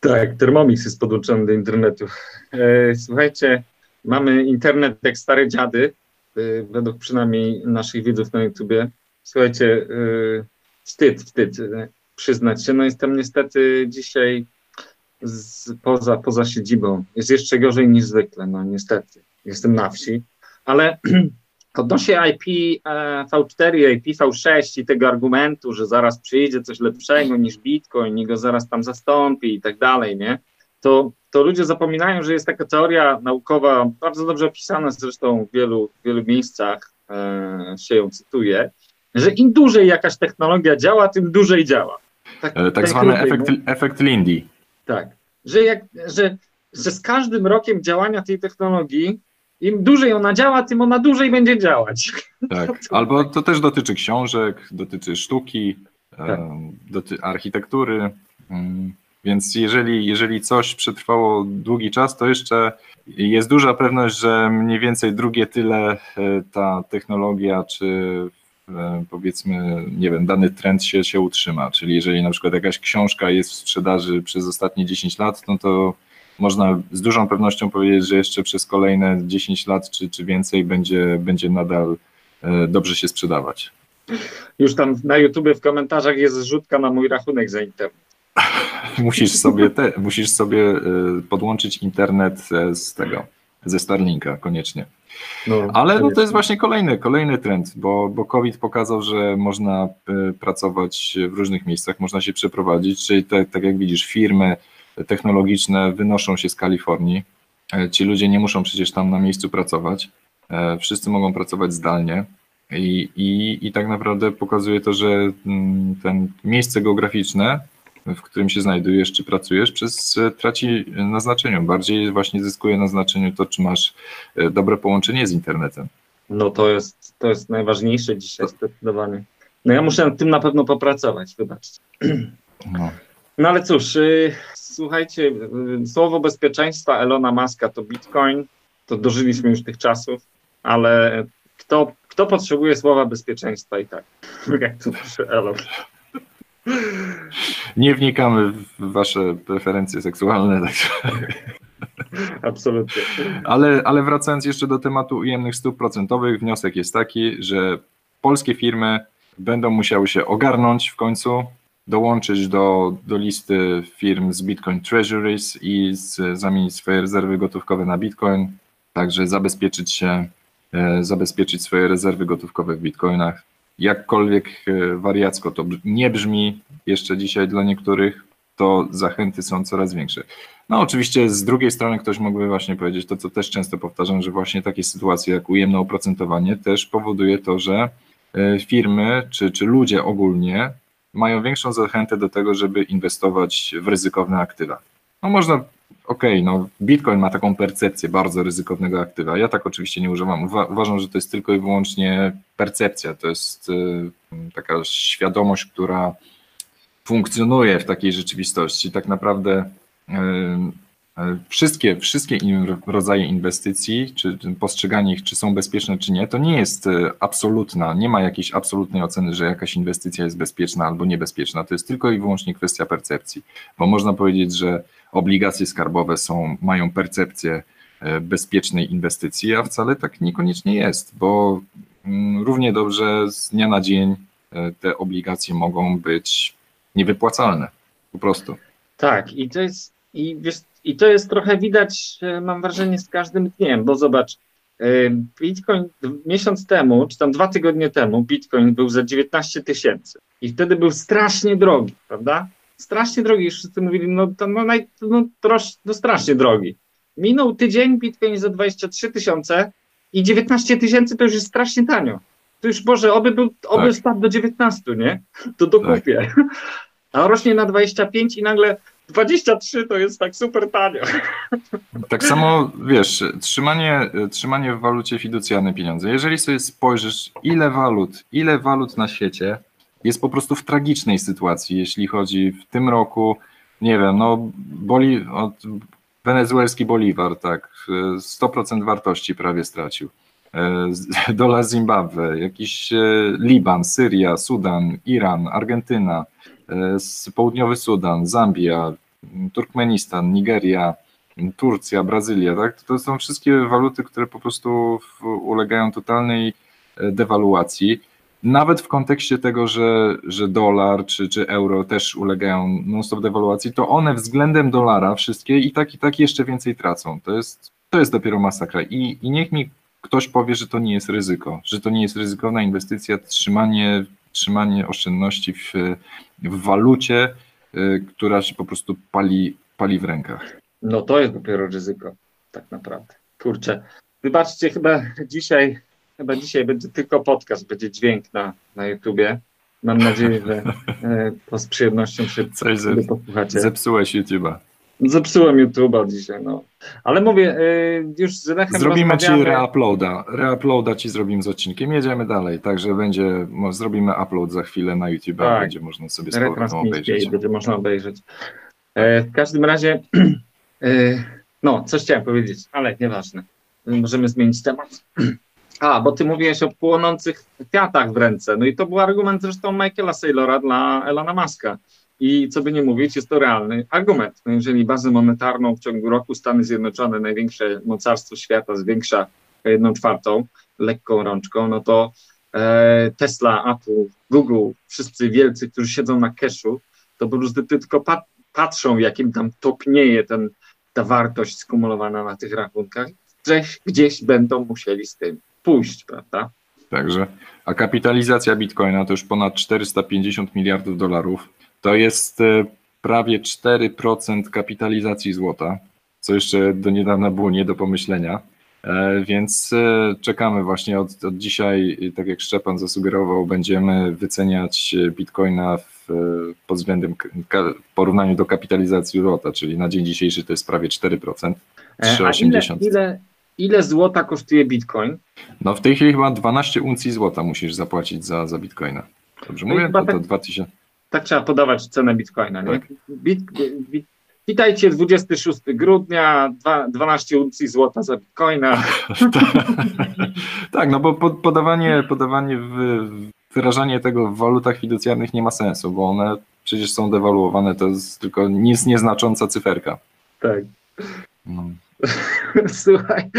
[SPEAKER 3] Tak, Thermomix jest podłączony do internetu. E, słuchajcie, mamy internet jak stare dziady, e, według przynajmniej naszych widzów na YouTubie. Słuchajcie, e, wstyd, wstyd przyznać się. No jestem niestety dzisiaj z, poza, poza siedzibą. Jest jeszcze gorzej niż zwykle, no niestety. Jestem na wsi, ale Odnośnie IP V4, IP V6 i tego argumentu, że zaraz przyjdzie coś lepszego niż Bitcoin i go zaraz tam zastąpi i tak dalej, nie? To, to ludzie zapominają, że jest taka teoria naukowa, bardzo dobrze opisana zresztą w wielu, w wielu miejscach, e, się ją cytuje, że im dłużej jakaś technologia działa, tym dłużej działa.
[SPEAKER 2] Tak, e, tak zwany efekt, efekt Lindy.
[SPEAKER 3] Tak, że, jak, że, że z każdym rokiem działania tej technologii im dłużej ona działa, tym ona dłużej będzie działać.
[SPEAKER 2] Tak, albo to też dotyczy książek, dotyczy sztuki, tak. doty architektury. Mm, więc jeżeli, jeżeli coś przetrwało długi czas, to jeszcze jest duża pewność, że mniej więcej drugie tyle e, ta technologia, czy e, powiedzmy, nie wiem, dany trend się, się utrzyma. Czyli jeżeli na przykład jakaś książka jest w sprzedaży przez ostatnie 10 lat, no to można z dużą pewnością powiedzieć, że jeszcze przez kolejne 10 lat czy, czy więcej będzie, będzie nadal e, dobrze się sprzedawać.
[SPEAKER 3] Już tam na YouTubie w komentarzach jest zrzutka na mój rachunek za internet.
[SPEAKER 2] musisz sobie, te, musisz sobie e, podłączyć internet e, z tego, ze Starlinka koniecznie. No, Ale no, to jest właśnie kolejny, kolejny trend, bo, bo COVID pokazał, że można pracować w różnych miejscach, można się przeprowadzić, czyli te, tak jak widzisz, firmy, technologiczne wynoszą się z Kalifornii. E, ci ludzie nie muszą przecież tam na miejscu pracować. E, wszyscy mogą pracować zdalnie. I, i, i tak naprawdę pokazuje to, że mm, ten miejsce geograficzne, w którym się znajdujesz, czy pracujesz, przez e, traci na znaczeniu. Bardziej właśnie zyskuje na znaczeniu to, czy masz dobre połączenie z internetem.
[SPEAKER 3] No to jest, to jest najważniejsze dzisiaj zdecydowanie. No ja muszę nad tym na pewno popracować, wybaczcie.
[SPEAKER 2] No.
[SPEAKER 3] No ale cóż, y, słuchajcie, słowo bezpieczeństwa Elona Muska to Bitcoin, to dożyliśmy już tych czasów, ale kto, kto potrzebuje słowa bezpieczeństwa i tak? Jak to pisze Elon.
[SPEAKER 2] Nie wnikamy w wasze preferencje seksualne, także.
[SPEAKER 3] Absolutnie.
[SPEAKER 2] Ale, ale wracając jeszcze do tematu ujemnych stóp procentowych, wniosek jest taki, że polskie firmy będą musiały się ogarnąć w końcu, dołączyć do, do listy firm z Bitcoin Treasuries i z, zamienić swoje rezerwy gotówkowe na Bitcoin, także zabezpieczyć się, e, zabezpieczyć swoje rezerwy gotówkowe w Bitcoinach. Jakkolwiek e, wariacko to nie brzmi jeszcze dzisiaj dla niektórych, to zachęty są coraz większe. No oczywiście z drugiej strony ktoś mógłby właśnie powiedzieć to, co też często powtarzam, że właśnie takie sytuacje jak ujemne oprocentowanie też powoduje to, że e, firmy czy, czy ludzie ogólnie mają większą zachętę do tego, żeby inwestować w ryzykowne aktywa. No można, okej, okay, no Bitcoin ma taką percepcję bardzo ryzykownego aktywa. Ja tak oczywiście nie używam. Uważam, że to jest tylko i wyłącznie percepcja. To jest y, taka świadomość, która funkcjonuje w takiej rzeczywistości. Tak naprawdę y, wszystkie, wszystkie rodzaje inwestycji, czy postrzeganie ich, czy są bezpieczne, czy nie, to nie jest e, absolutna, nie ma jakiejś absolutnej oceny, że jakaś inwestycja jest bezpieczna albo niebezpieczna. To jest tylko i wyłącznie kwestia percepcji, bo można powiedzieć, że obligacje skarbowe są, mają percepcję e, bezpiecznej inwestycji, a wcale tak niekoniecznie jest, bo mm, równie dobrze z dnia na dzień te obligacje mogą być niewypłacalne, po prostu.
[SPEAKER 3] Tak, i to jest, i wiesz, i to jest trochę widać, mam wrażenie, z każdym dniem, bo zobacz, y, Bitcoin miesiąc temu, czy tam dwa tygodnie temu, Bitcoin był za 19 tysięcy i wtedy był strasznie drogi, prawda? Strasznie drogi, wszyscy mówili, no to no, naj, no, trosz, no strasznie drogi. Minął tydzień, Bitcoin za 23 tysiące i 19 tysięcy to już jest strasznie tanio. To już, Boże, oby, był, oby tak. spadł do 19, nie? To dokupię. Tak. A rośnie na 25 i nagle 23 to jest tak super tanio.
[SPEAKER 2] Tak samo, wiesz, trzymanie, trzymanie w walucie fiducjalne pieniądze. Jeżeli sobie spojrzysz, ile walut, ile walut na świecie jest po prostu w tragicznej sytuacji, jeśli chodzi w tym roku, nie wiem, no boli, od, wenezuelski boliwar, tak, 100% wartości prawie stracił. E, dolar Zimbabwe, jakiś e, Liban, Syria, Sudan, Iran, Argentyna, Południowy Sudan, Zambia, Turkmenistan, Nigeria, Turcja, Brazylia, tak? To są wszystkie waluty, które po prostu ulegają totalnej dewaluacji. Nawet w kontekście tego, że, że dolar czy, czy euro też ulegają non-stop dewaluacji, to one względem dolara wszystkie i tak i tak jeszcze więcej tracą. To jest, to jest dopiero masakra. I, I niech mi ktoś powie, że to nie jest ryzyko, że to nie jest ryzykowna inwestycja, trzymanie, trzymanie oszczędności w, w walucie, y, która się po prostu pali, pali w rękach.
[SPEAKER 3] No to jest dopiero ryzyko, tak naprawdę. Kurczę, wybaczcie, chyba dzisiaj, chyba dzisiaj będzie tylko podcast, będzie dźwięk na, na YouTubie. Mam nadzieję, że e, to z przyjemnością się
[SPEAKER 2] Coś posłuchacie. Zepsułeś YouTube'a.
[SPEAKER 3] Zepsułem YouTube'a dzisiaj, no. Ale mówię, y, już z Lechem
[SPEAKER 2] Zrobimy ci reuploada. Reuploada ci zrobimy z odcinkiem. Jedziemy dalej, także będzie, zrobimy upload za chwilę na YouTube, tak. będzie można sobie z obejrzeć.
[SPEAKER 3] będzie można obejrzeć. E, w każdym razie, e, no, coś chciałem powiedzieć, ale nieważne. Możemy zmienić temat. A, bo ty mówiłeś o płonących kwiatach w ręce. No i to był argument zresztą Michaela Saylora dla Elona Muska i co by nie mówić, jest to realny argument. No jeżeli bazę monetarną w ciągu roku Stany Zjednoczone, największe mocarstwo świata, zwiększa o jedną czwartą lekką rączką, no to e, Tesla, Apple, Google, wszyscy wielcy, którzy siedzą na cashu, to po prostu tylko pat patrzą, jakim tam topnieje ten, ta wartość skumulowana na tych rachunkach, gdzieś, gdzieś będą musieli z tym pójść, prawda?
[SPEAKER 2] Także, a kapitalizacja Bitcoina to już ponad 450 miliardów dolarów to jest e, prawie 4% kapitalizacji złota, co jeszcze do niedawna było nie do pomyślenia. E, więc e, czekamy właśnie od, od dzisiaj, tak jak Szczepan zasugerował, będziemy wyceniać bitcoina w, pod względem w porównaniu do kapitalizacji złota, czyli na dzień dzisiejszy to jest prawie 4%.
[SPEAKER 3] 3,80. A ile, ile, ile złota kosztuje bitcoin?
[SPEAKER 2] No w tej chwili chyba 12 uncji złota musisz zapłacić za, za bitcoina. Dobrze
[SPEAKER 3] No
[SPEAKER 2] mówię? To, to
[SPEAKER 3] tak-
[SPEAKER 2] 2000.
[SPEAKER 3] Tak trzeba podawać cenę bitcoina. Nie?
[SPEAKER 2] Tak.
[SPEAKER 3] Bit, bit, witajcie 26 grudnia, dwa- 12 uncji złota za bitcoina.
[SPEAKER 2] tak, no bo po- podawanie, podawanie w, wyrażanie tego w walutach fiducjarnych nie ma sensu, bo one przecież są dewaluowane, to jest tylko nic nieznacząca cyferka.
[SPEAKER 3] Tak.
[SPEAKER 2] No.
[SPEAKER 3] Słuchaj,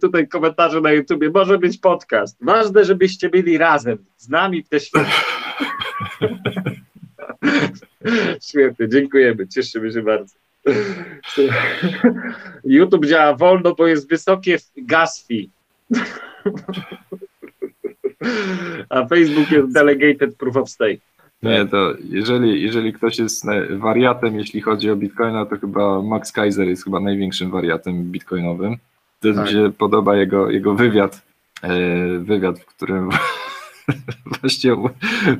[SPEAKER 3] tutaj komentarze na YouTubie. Może być podcast. Ważne, żebyście byli razem z nami w te święta. Świetnie, dziękujemy. Cieszymy się bardzo. YouTube działa wolno, bo jest wysokie gas fee. A Facebook jest delegated proof of stake.
[SPEAKER 2] Nie, to jeżeli, jeżeli ktoś jest wariatem, jeśli chodzi o bitcoina, to chyba Max Kaiser jest chyba największym wariatem bitcoinowym. To
[SPEAKER 3] Tak.
[SPEAKER 2] mi się podoba jego, jego wywiad, e, wywiad, w którym właśnie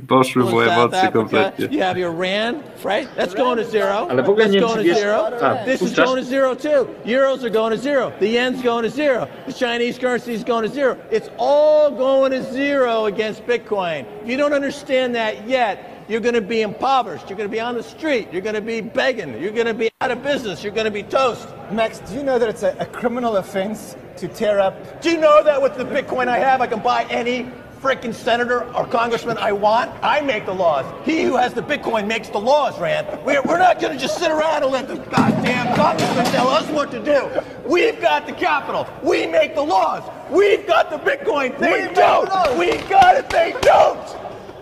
[SPEAKER 2] poszły mu emocje kompletnie.
[SPEAKER 4] you have your rand, right? That's going to zero.
[SPEAKER 3] Ale w ogóle
[SPEAKER 4] That's
[SPEAKER 3] nie
[SPEAKER 4] going to
[SPEAKER 3] wiesz-
[SPEAKER 4] zero.
[SPEAKER 3] Tak,
[SPEAKER 4] This is going to zero too. Euros are going to zero. The yen's going to zero. The Chinese currency is going to zero. It's all going to zero against Bitcoin. If you don't understand that yet, you're going to be impoverished. You're going to be on the street. You're going to be begging. You're going to be out of business. You're going to be toast.
[SPEAKER 5] Max, do you know that it's a, a criminal offense to tear up?
[SPEAKER 4] Do you know that with the Bitcoin I have, I can buy any freaking senator or congressman I want? I make the laws. He who has the Bitcoin makes the laws, Rand. We're, we're not going to just sit around and let the goddamn congressman tell us what to do. We've got the capital. We make the laws. We've got the Bitcoin. They don't. We've got it. They don't.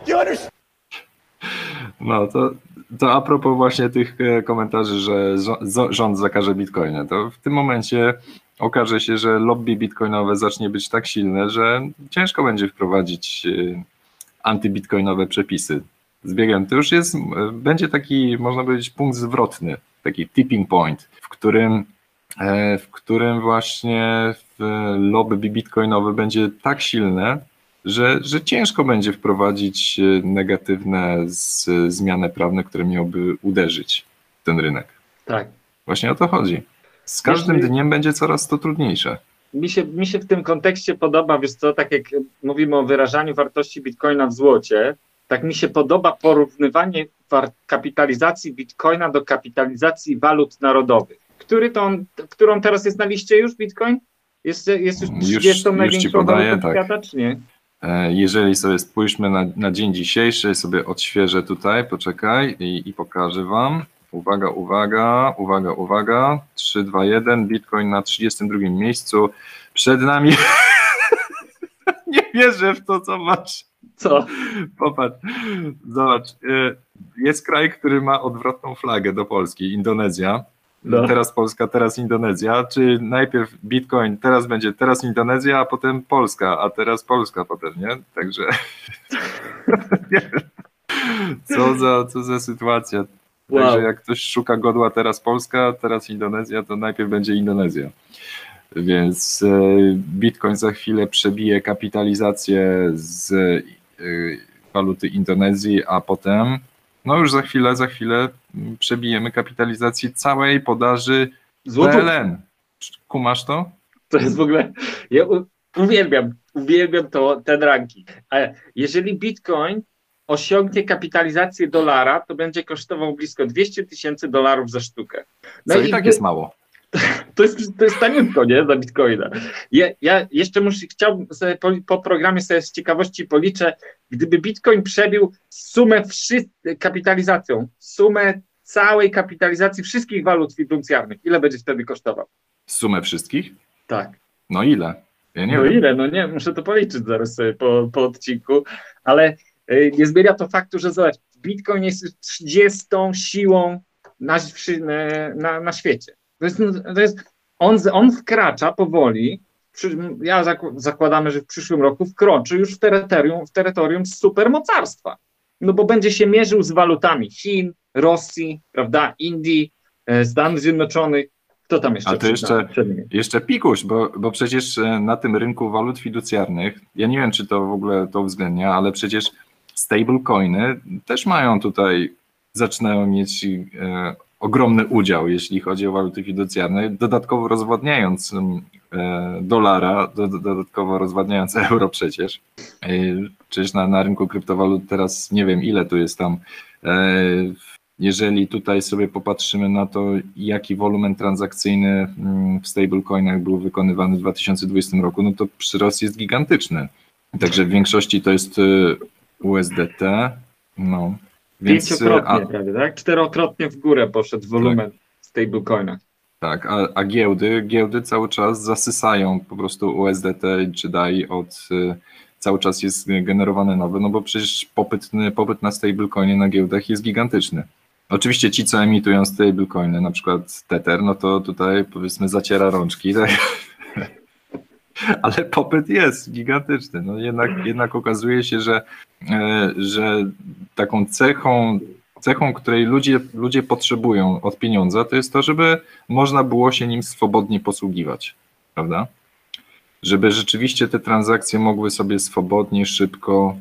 [SPEAKER 4] Do you understand?
[SPEAKER 2] No to, to a propos właśnie tych komentarzy, że rząd zakaże bitcoina, to w tym momencie okaże się, że lobby bitcoinowe zacznie być tak silne, że ciężko będzie wprowadzić e, antybitcoinowe przepisy. Z biegiem to już jest, będzie taki, można powiedzieć, punkt zwrotny, taki tipping point, w którym, e, w którym właśnie lobby bitcoinowe będzie tak silne, że, że ciężko będzie wprowadzić e, negatywne z, zmiany prawne, które miałyby uderzyć w ten rynek.
[SPEAKER 3] Tak.
[SPEAKER 2] Właśnie o to chodzi. Z każdym dniem będzie coraz to trudniejsze.
[SPEAKER 3] Mi się, mi się w tym kontekście podoba, wiesz co, tak jak mówimy o wyrażaniu wartości bitcoina w złocie, tak mi się podoba porównywanie kapitalizacji bitcoina do kapitalizacji walut narodowych. Który to on, którą teraz jest na liście już bitcoin? Jest, jest już
[SPEAKER 2] Już-
[SPEAKER 3] 30
[SPEAKER 2] już
[SPEAKER 3] największą
[SPEAKER 2] podaję,
[SPEAKER 3] walutą
[SPEAKER 2] tak.
[SPEAKER 3] świata, czy nie?
[SPEAKER 2] E, Jeżeli sobie spójrzmy na, na dzień dzisiejszy, sobie odświeżę tutaj, poczekaj i, i pokażę Wam. Uwaga, uwaga, uwaga, uwaga. 3, 2, 1. Bitcoin na 32 miejscu. Przed nami. Nie wierzę w to, co masz.
[SPEAKER 3] Co?
[SPEAKER 2] Popatrz, zobacz. y, Jest kraj, który ma odwrotną flagę do Polski, Indonezja.
[SPEAKER 3] No.
[SPEAKER 2] Teraz Polska, teraz Indonezja. Czy najpierw Bitcoin, teraz będzie teraz Indonezja, a potem Polska, a teraz Polska potem, nie? Także co za, co za sytuacja.
[SPEAKER 3] Wow.
[SPEAKER 2] Także jak ktoś szuka godła teraz Polska, teraz Indonezja, to najpierw będzie Indonezja. Więc e, Bitcoin za chwilę przebije kapitalizację z e, waluty Indonezji, a potem, no już za chwilę, za chwilę mm, przebijemy kapitalizację całej podaży
[SPEAKER 3] Złoto,
[SPEAKER 2] PLN. Kumasz to?
[SPEAKER 3] to jest w ogóle, ja uwielbiam, uwielbiam to, ten ranking. Ale jeżeli bitcoin osiągnie kapitalizację dolara, to będzie kosztował blisko 200 tysięcy dolarów za sztukę. No
[SPEAKER 2] Co i tak jest mało.
[SPEAKER 3] To jest, to jest taniutko, nie? Za bitcoina. Ja, ja jeszcze muszę, chciałbym sobie po, po programie sobie z ciekawości policzę, gdyby bitcoin przebił sumę wszyscy, kapitalizacją, sumę całej kapitalizacji wszystkich walut fiducjarnych, ile będzie wtedy kosztował?
[SPEAKER 2] Sumę wszystkich?
[SPEAKER 3] Tak.
[SPEAKER 2] No ile? Ja nie
[SPEAKER 3] no
[SPEAKER 2] wiem.
[SPEAKER 3] ile? No nie, muszę to policzyć zaraz sobie po, po odcinku, ale nie zmienia to faktu, że zobacz, bitcoin jest 30 siłą na, na, na świecie. To jest, to jest, on, on wkracza powoli, przy, ja zak- zakładamy, że w przyszłym roku wkroczy już w terytorium, w terytorium supermocarstwa. No bo będzie się mierzył z walutami Chin, Rosji, prawda, Indii, e, Stanów Zjednoczonych. Kto tam jeszcze?
[SPEAKER 2] A to jeszcze-? Jeszcze pikuś, bo, bo przecież e, na tym rynku walut fiducjarnych, ja nie wiem, czy to w ogóle to uwzględnia, ale przecież stablecoiny też mają tutaj, zaczynają mieć e, ogromny udział, jeśli chodzi o waluty fiducjarne, dodatkowo rozwadniając mm, e, dolara, do, do, dodatkowo rozwadniając euro przecież. E, Przecież na, na rynku kryptowalut teraz nie wiem ile tu jest tam. Jeżeli tutaj sobie popatrzymy na to, jaki wolumen transakcyjny mm, w stablecoinach był wykonywany w 2020 roku, no to przyrost jest gigantyczny. Także w większości to jest USDT. No. Więc, y,
[SPEAKER 3] Pięciokrotnie
[SPEAKER 2] a,
[SPEAKER 3] prawie, tak? Czterokrotnie w górę poszedł wolumen w stablecoinach.
[SPEAKER 2] tak, a, a giełdy, giełdy cały czas zasysają po prostu USDT czy DAI od y, cały czas jest generowany nowy, no bo przecież popyt, popyt na stablecoiny na giełdach jest gigantyczny. Oczywiście ci, co emitują stablecoiny, na przykład Tether, no to tutaj powiedzmy zaciera rączki, tak? ale popyt jest gigantyczny. No jednak, jednak okazuje się, że, e, że taką cechą, cechą, której ludzie, ludzie potrzebują od pieniądza, to jest to, żeby można było się nim swobodnie posługiwać, prawda? Żeby rzeczywiście te transakcje mogły sobie swobodnie, szybko,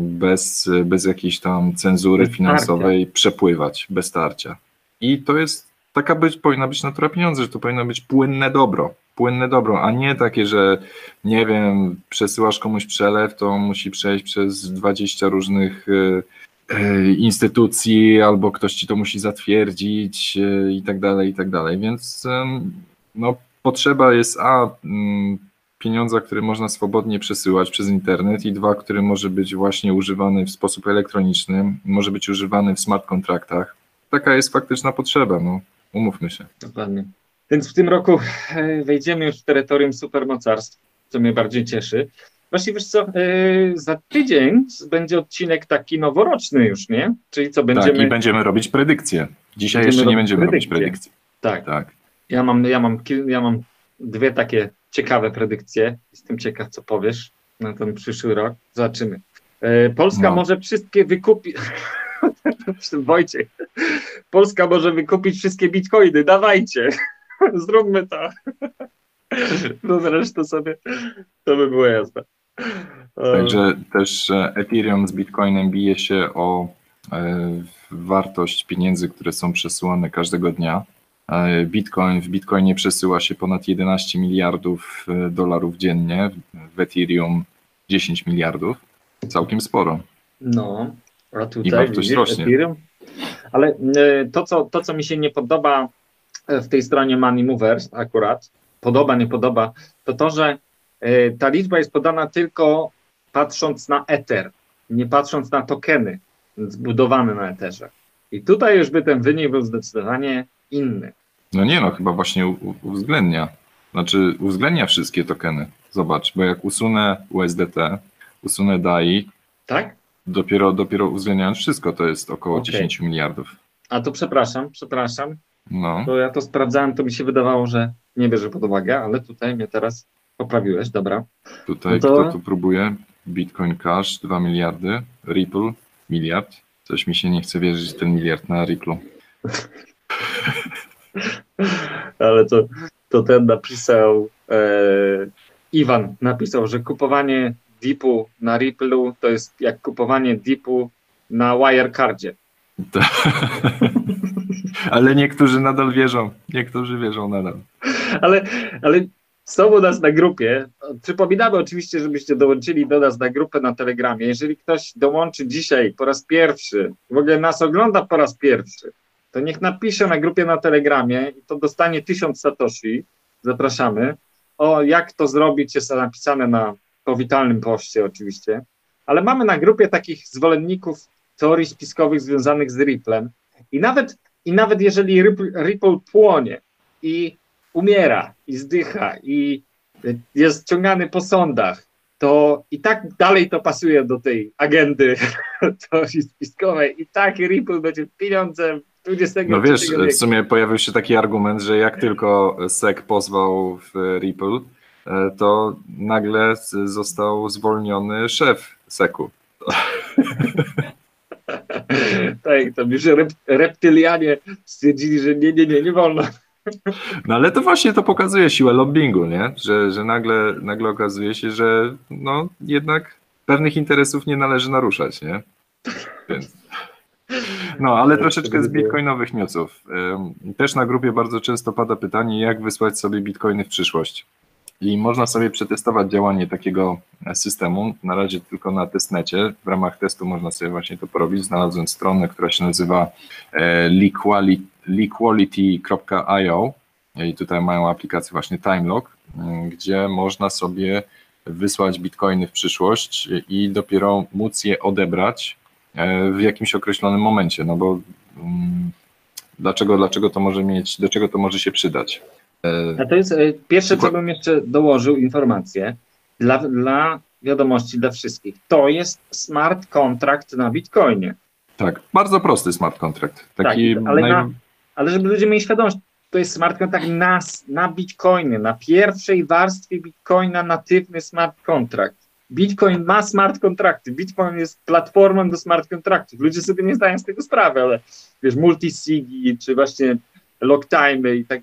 [SPEAKER 2] bez, bez jakiejś tam cenzury
[SPEAKER 3] Bez
[SPEAKER 2] finansowej przepływać, bez tarcia. I to jest taka być, powinna być natura pieniądza, że to powinno być płynne dobro. Płynne dobro, a nie takie, że nie wiem, przesyłasz komuś przelew, to musi przejść przez 20 różnych e, e, instytucji, albo ktoś ci to musi zatwierdzić e, i tak dalej, i tak dalej. Więc no, potrzeba jest a mm, pieniądza, który można swobodnie przesyłać przez internet i dwa, który może być właśnie używany w sposób elektroniczny, może być używany w smart kontraktach. Taka jest faktyczna potrzeba, no umówmy się.
[SPEAKER 3] Dokładnie. Więc w tym roku e, wejdziemy już w terytorium supermocarstw, co mnie bardziej cieszy. Właśnie wiesz co, e, za tydzień będzie odcinek taki noworoczny już, nie? Czyli co,
[SPEAKER 2] Tak,
[SPEAKER 3] będziemy...
[SPEAKER 2] i będziemy robić predykcje. Dzisiaj
[SPEAKER 3] Będziemy
[SPEAKER 2] jeszcze nie
[SPEAKER 3] robić
[SPEAKER 2] będziemy robić
[SPEAKER 3] predykcje.
[SPEAKER 2] predykcji.
[SPEAKER 3] tak,
[SPEAKER 2] Tak.
[SPEAKER 3] ja mam, ja, mam, ja mam dwie takie ciekawe predykcje. Jestem ciekaw, co powiesz na ten przyszły rok. Zobaczymy. E, Polska
[SPEAKER 2] No.
[SPEAKER 3] może wszystkie wykupić... Wojciech, Polska może wykupić wszystkie bitcoiny, dawajcie, zróbmy to. No zresztą sobie, to by było jasne.
[SPEAKER 2] Także też Ethereum z Bitcoinem bije się o e, wartość pieniędzy, które są przesyłane każdego dnia. E, Bitcoin w Bitcoinie przesyła się ponad 11 miliardów e, dolarów dziennie, w Ethereum 10 miliardów. Całkiem sporo.
[SPEAKER 3] No, a
[SPEAKER 2] I
[SPEAKER 3] tutaj
[SPEAKER 2] wartość
[SPEAKER 3] widzisz,
[SPEAKER 2] rośnie.
[SPEAKER 3] Ethereum. Ale to co, to, co mi się nie podoba w tej stronie Money Movers akurat, podoba, nie podoba, to to, że e, ta liczba jest podana tylko patrząc na Ether, nie patrząc na tokeny zbudowane na Etherze. I tutaj już by ten wynik był zdecydowanie inny.
[SPEAKER 2] No nie no, chyba właśnie uwzględnia. Znaczy uwzględnia wszystkie tokeny. Zobacz, bo jak usunę USDT, usunę DAI,
[SPEAKER 3] Tak?
[SPEAKER 2] dopiero, dopiero uwzględniając wszystko, to jest około
[SPEAKER 3] Okej.
[SPEAKER 2] 10 miliardów.
[SPEAKER 3] A to przepraszam, przepraszam,
[SPEAKER 2] No.
[SPEAKER 3] bo ja to sprawdzałem, to mi się wydawało, że nie bierze pod uwagę, ale tutaj mnie teraz poprawiłeś, dobra.
[SPEAKER 2] Tutaj
[SPEAKER 3] No to-
[SPEAKER 2] kto tu próbuje? Bitcoin Cash 2 miliardy, Ripple miliard. Coś mi się nie chce wierzyć ten miliard na Ripple.
[SPEAKER 3] Ale to, to ten napisał, e, Iwan napisał, że kupowanie dipu na Ripple'u to jest jak kupowanie dipu na Wirecardzie.
[SPEAKER 2] Ale niektórzy nadal wierzą. Niektórzy wierzą nadal.
[SPEAKER 3] Ale, ale są u nas na grupie. Przypominamy oczywiście, żebyście dołączyli do nas na grupę na Telegramie. Jeżeli ktoś dołączy dzisiaj po raz pierwszy, w ogóle nas ogląda po raz pierwszy, to niech napisze na grupie na Telegramie i to dostanie tysiąc satoshi. Zapraszamy. O, jak to zrobić, jest napisane na powitalnym poście oczywiście. Ale mamy na grupie takich zwolenników teorii spiskowych związanych z Ripplem. I nawet, i nawet jeżeli Ripple, płonie i umiera i zdycha i jest ciągany po sądach, to i tak dalej to pasuje do tej agendy teorii spiskowej. I tak Ripple będzie pieniądzem 23
[SPEAKER 2] No wiesz, w sumie pojawił się taki argument, że jak tylko SEC pozwał w Ripple, e, to nagle został zwolniony szef SEC-u.
[SPEAKER 3] Tak, to już rep, reptylianie stwierdzili, że nie, nie, nie, nie wolno.
[SPEAKER 2] No ale to właśnie to pokazuje siłę lobbingu, nie? Że, że nagle, nagle okazuje się, że no jednak pewnych interesów nie należy naruszać, nie? Więc No, ale troszeczkę z bitcoinowych newsów. Też na grupie bardzo często pada pytanie, jak wysłać sobie bitcoiny w przyszłość. I można sobie przetestować działanie takiego systemu, na razie tylko na testnecie. W ramach testu można sobie właśnie to porobić. Znalazłem stronę, która się nazywa e, lequali- lequality.io i tutaj mają aplikację właśnie Timelock, ym, gdzie można sobie wysłać bitcoiny w przyszłość i dopiero móc je odebrać e, w jakimś określonym momencie, no bo mm, dlaczego, dlaczego to może mieć, do czego to może się przydać? E,
[SPEAKER 3] A to jest e, pierwsze, co bym jeszcze dołożył informację dla, dla wiadomości dla wszystkich. To jest smart contract na Bitcoinie.
[SPEAKER 2] Tak, bardzo prosty smart contract. Taki
[SPEAKER 3] Tak, ale
[SPEAKER 2] naj...
[SPEAKER 3] na- Ale żeby ludzie mieli świadomość, to jest smart contract na, na Bitcoinie, na pierwszej warstwie Bitcoina natywny smart contract. Bitcoin ma smart kontrakty. Bitcoin jest platformą do smart kontraktów. Ludzie sobie nie zdają z tego sprawy, ale wiesz, multisigi, czy właśnie lock time i tak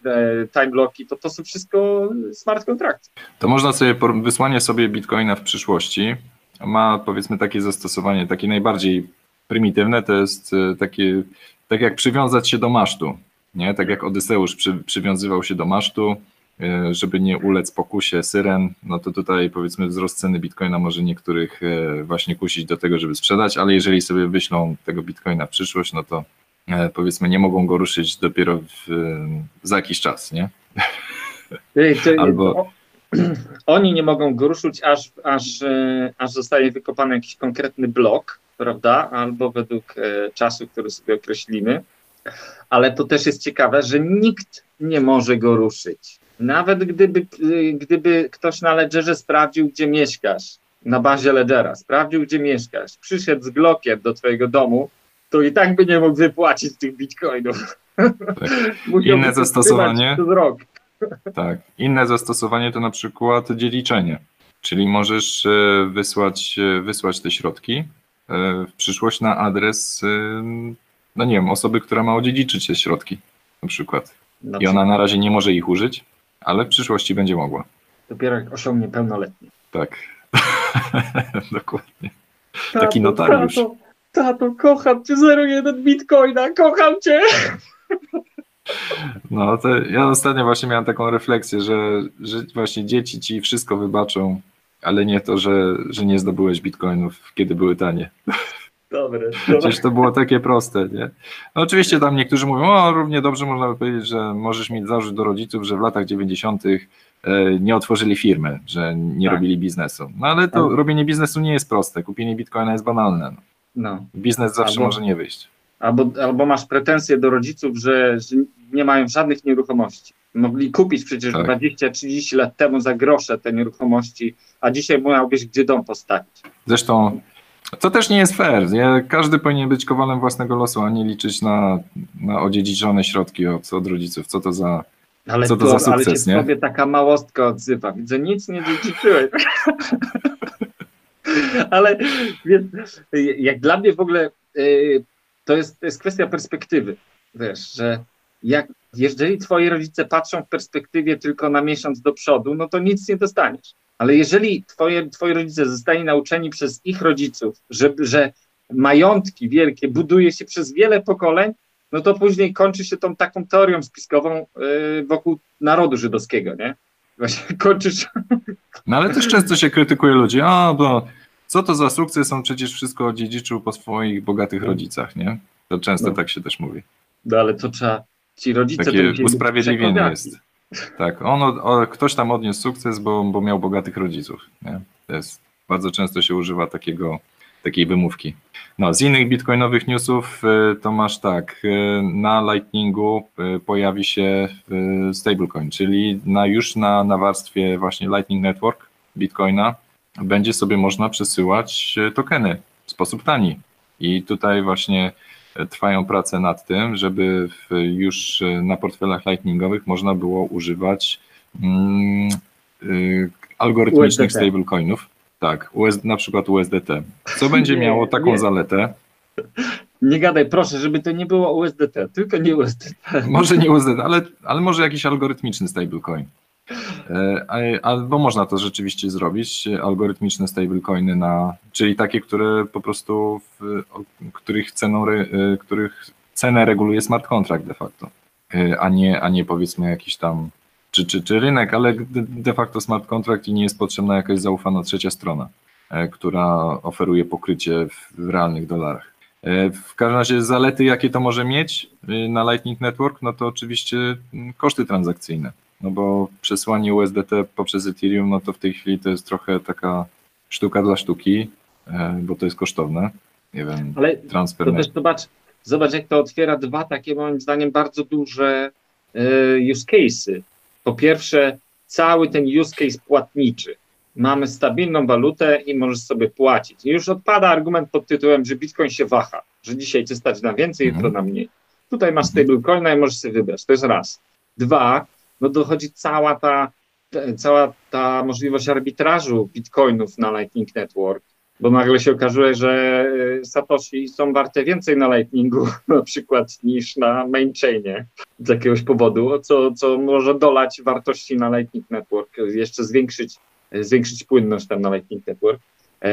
[SPEAKER 3] time locki, to to są wszystko smart kontrakty.
[SPEAKER 2] To można sobie, wysłanie sobie bitcoina w przyszłości ma powiedzmy takie zastosowanie, takie najbardziej prymitywne, to jest e, takie, tak jak przywiązać się do masztu, nie? Tak jak Odyseusz przy, przywiązywał się do masztu, e, żeby nie ulec pokusie syren, no to tutaj powiedzmy wzrost ceny bitcoina może niektórych właśnie kusić do tego, żeby sprzedać, ale jeżeli sobie wyślą tego bitcoina w przyszłość, no to powiedzmy nie mogą go ruszyć dopiero w, e, za jakiś czas, nie? Albo-
[SPEAKER 3] Oni nie mogą go ruszyć, aż, aż, e, aż zostaje wykopany jakiś konkretny blok, prawda? Albo według e, czasu, który sobie określimy. Ale to też jest ciekawe, że nikt nie może go ruszyć. Nawet gdyby, e, gdyby ktoś na Ledgerze sprawdził, gdzie mieszkasz, na bazie Ledgera, sprawdził, gdzie mieszkasz, przyszedł z Glockiem do twojego domu, to i tak by nie mógł wypłacić tych bitcoinów. Musiałby
[SPEAKER 2] Inne
[SPEAKER 3] to
[SPEAKER 2] zastosowanie? Tak. Inne zastosowanie to na przykład dziedziczenie, czyli możesz e, wysłać, e, wysłać te środki e, w przyszłość na adres, no nie wiem, osoby, która ma odziedziczyć te środki na przykład.
[SPEAKER 3] Na
[SPEAKER 2] I ona na razie nie może ich użyć, ale w przyszłości będzie mogła.
[SPEAKER 3] Dopiero jak osiągnie pełnoletnie.
[SPEAKER 2] Tak. Dokładnie. Taki notariusz.
[SPEAKER 3] Tato, kocham cię 01 bitcoina, kocham cię.
[SPEAKER 2] No to ja ostatnio właśnie miałem taką refleksję, że, że właśnie dzieci ci wszystko wybaczą, ale nie to, że, że nie zdobyłeś bitcoinów, kiedy były tanie.
[SPEAKER 3] Dobre,
[SPEAKER 2] Przecież to było takie proste, nie? No oczywiście tam niektórzy mówią, o równie dobrze można by powiedzieć, że możesz mieć zarzut do rodziców, że w latach 90. e, nie otworzyli firmy, że nie
[SPEAKER 3] Tak.
[SPEAKER 2] robili biznesu. No ale to
[SPEAKER 3] Tak.
[SPEAKER 2] robienie biznesu nie jest proste, kupienie bitcoina jest banalne. No.
[SPEAKER 3] No.
[SPEAKER 2] Biznes zawsze
[SPEAKER 3] Albo-
[SPEAKER 2] może nie wyjść.
[SPEAKER 3] Albo, albo masz pretensje do rodziców, że, że nie mają żadnych nieruchomości. Mogli kupić przecież
[SPEAKER 2] Tak.
[SPEAKER 3] 20-30 lat temu za grosze te nieruchomości, a dzisiaj miałbyś gdzie dom postawić.
[SPEAKER 2] Zresztą to też nie jest fair. Nie? Każdy powinien być kowalem własnego losu, a nie liczyć na, na odziedziczone środki od, od rodziców. Co to za.
[SPEAKER 3] Ale,
[SPEAKER 2] Co to za
[SPEAKER 3] ale
[SPEAKER 2] sukces,
[SPEAKER 3] się
[SPEAKER 2] nie?
[SPEAKER 3] sobie taka małostka odzywa. Widzę, nic nie dziedziczyłeś. ale wiesz, jak dla mnie w ogóle y, to jest, to jest kwestia perspektywy. Wiesz, że jak, jeżeli twoi rodzice patrzą w perspektywie tylko na miesiąc do przodu, no to nic nie dostaniesz. Ale jeżeli twoje, twoi rodzice zostali nauczeni przez ich rodziców, że, że majątki wielkie buduje się przez wiele pokoleń, no to później kończy się tą taką teorią spiskową yy, wokół narodu żydowskiego, nie? Właśnie kończysz.
[SPEAKER 2] No ale też często się krytykuje ludzi, a bo co to za sukces, on przecież wszystko odziedziczył po swoich bogatych rodzicach, nie? To często
[SPEAKER 3] No.
[SPEAKER 2] tak się też mówi.
[SPEAKER 3] No ale to trzeba. Ci rodzice
[SPEAKER 2] Takie usprawiedliwienie jest. Tak, on, o, ktoś tam odniósł sukces, bo, bo miał bogatych rodziców. Nie? To jest, bardzo często się używa takiego, takiej wymówki. No, z innych bitcoinowych newsów y, to masz tak, y, na Lightningu y, pojawi się stablecoin, czyli na, już na, na warstwie właśnie Lightning Network Bitcoina będzie sobie można przesyłać y, tokeny w sposób tani. I tutaj właśnie y, trwają prace nad tym, żeby już y, na portfelach lightningowych można było używać mm, y, algorytmicznych
[SPEAKER 3] USDT.
[SPEAKER 2] stablecoinów. Tak, US, na przykład USDT. Co będzie
[SPEAKER 3] Nie,
[SPEAKER 2] miało taką
[SPEAKER 3] nie.
[SPEAKER 2] zaletę?
[SPEAKER 3] Nie gadaj, proszę, żeby to nie było USDT, tylko nie USDT.
[SPEAKER 2] Może nie USDT, ale, ale może jakiś algorytmiczny stablecoin. E, Albo można to rzeczywiście zrobić, algorytmiczne stablecoiny na, czyli takie, które po prostu, w, których ceną, e, których cenę reguluje smart contract de facto, E, a nie, a nie powiedzmy jakiś tam, czy, czy, czy rynek, ale de, facto smart contract i nie jest potrzebna jakaś zaufana trzecia strona, która oferuje pokrycie w, realnych dolarach. W każdym razie zalety, jakie to może mieć na Lightning Network, no to oczywiście mm, koszty transakcyjne. No bo przesłanie USDT poprzez Ethereum, no to w tej chwili to jest trochę taka sztuka dla sztuki, e, bo to jest kosztowne. Nie wiem,
[SPEAKER 3] Ale
[SPEAKER 2] transfer.
[SPEAKER 3] to też zobacz, zobacz, jak to otwiera dwa takie moim zdaniem bardzo duże e, use case'y. Po pierwsze, cały ten use case płatniczy. Mamy stabilną walutę i możesz sobie płacić. I już odpada argument pod tytułem, że Bitcoin się waha, że dzisiaj cię stać na więcej,
[SPEAKER 2] Mhm.
[SPEAKER 3] jutro na mniej. Tutaj masz stablecoina i możesz sobie wybrać. To jest raz. Dwa, no dochodzi cała ta, cała ta możliwość arbitrażu bitcoinów na Lightning Network, bo nagle się okazuje, że y, Satoshi są warte więcej na Lightningu na przykład niż na main chainie z jakiegoś powodu, co, co może dolać wartości na Lightning Network, jeszcze zwiększyć, zwiększyć płynność tam na Lightning Network. E,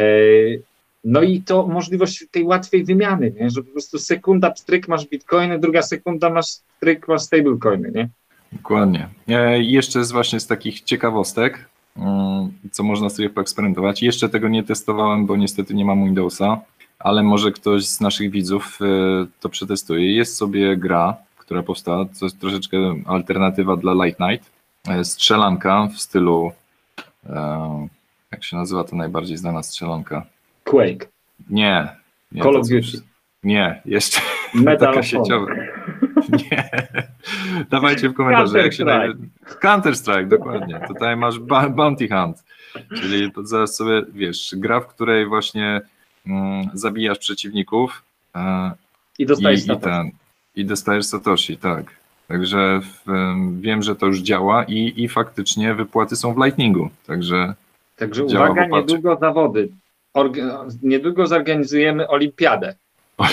[SPEAKER 3] No i to możliwość tej łatwej wymiany, nie? że po prostu sekunda pstryk masz bitcoiny, druga sekunda masz pstryk masz stablecoiny, nie?
[SPEAKER 2] Dokładnie. E, Jeszcze z właśnie z takich ciekawostek, mm, co można sobie poeksperymentować. Jeszcze tego nie testowałem, bo niestety nie mam Windowsa, ale może ktoś z naszych widzów e, to przetestuje. Jest sobie gra, która powstała, to jest troszeczkę alternatywa dla Light Night. E, Strzelanka w stylu, jak się nazywa to najbardziej znana strzelanka?
[SPEAKER 3] Quake,
[SPEAKER 2] Nie. nie
[SPEAKER 3] Call of Duty.
[SPEAKER 2] Nie, jeszcze
[SPEAKER 3] Medal
[SPEAKER 2] taka sieciowa. Nie. Dawajcie w komentarzu, jak się naj... Counter-Strike, dokładnie. Tutaj masz Bounty Hunt, czyli to zaraz sobie, wiesz, gra, w której właśnie mm, zabijasz przeciwników e,
[SPEAKER 3] I
[SPEAKER 2] i,
[SPEAKER 3] dostajesz
[SPEAKER 2] i,
[SPEAKER 3] status.
[SPEAKER 2] ten, i dostajesz Satoshi, tak. Także w, em, wiem, że to już działa i, i faktycznie wypłaty są w Lightningu, także
[SPEAKER 3] Także
[SPEAKER 2] Działa
[SPEAKER 3] uwaga, niedługo zawody. Orga- niedługo zorganizujemy olimpiadę.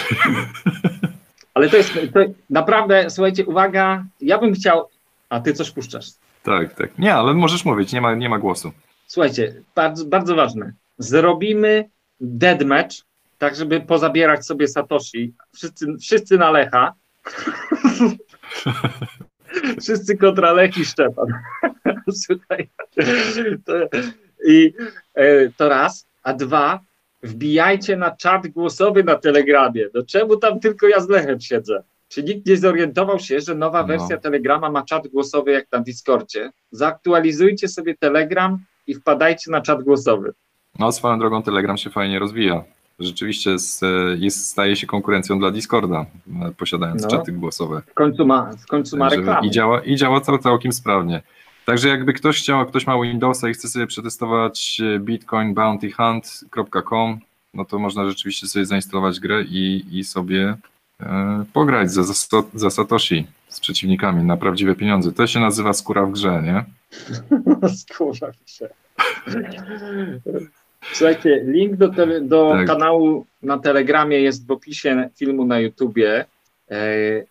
[SPEAKER 3] Ale to jest to naprawdę, słuchajcie, uwaga, ja bym chciał, a ty coś puszczasz.
[SPEAKER 2] tak, tak. Nie, ale możesz mówić, nie ma, nie ma głosu.
[SPEAKER 3] Słuchajcie, bardzo, bardzo ważne. Zrobimy deadmatch, tak żeby pozabierać sobie Satoshi. Wszyscy, wszyscy na Lecha. wszyscy kontra Lech i Szczepan. Słuchaj. To, I e, to raz, a dwa, wbijajcie na czat głosowy na Telegramie. No czemu tam tylko ja z Lechem siedzę? Czy nikt nie zorientował się, że nowa
[SPEAKER 2] No.
[SPEAKER 3] wersja Telegrama ma czat głosowy jak na Discordzie? Zaktualizujcie sobie Telegram i wpadajcie na czat głosowy.
[SPEAKER 2] No, swoją drogą Telegram się fajnie rozwija. Rzeczywiście jest, jest, staje się konkurencją dla Discorda, posiadając
[SPEAKER 3] No.
[SPEAKER 2] czaty głosowe.
[SPEAKER 3] W końcu ma, w końcu ma reklamę.
[SPEAKER 2] I działa, i działa cał, całkiem sprawnie. Także jakby ktoś chciał, ktoś ma Windowsa i chce sobie przetestować e, bitcoinbountyhunt.com, no to można rzeczywiście sobie zainstalować grę i, i sobie e, pograć za, za, za Satoshi z przeciwnikami na prawdziwe pieniądze. To się nazywa skóra w grze, nie?
[SPEAKER 3] Skurza się. Słuchajcie, link do, tele, do
[SPEAKER 2] Tak.
[SPEAKER 3] kanału na Telegramie jest w opisie filmu na YouTubie. E,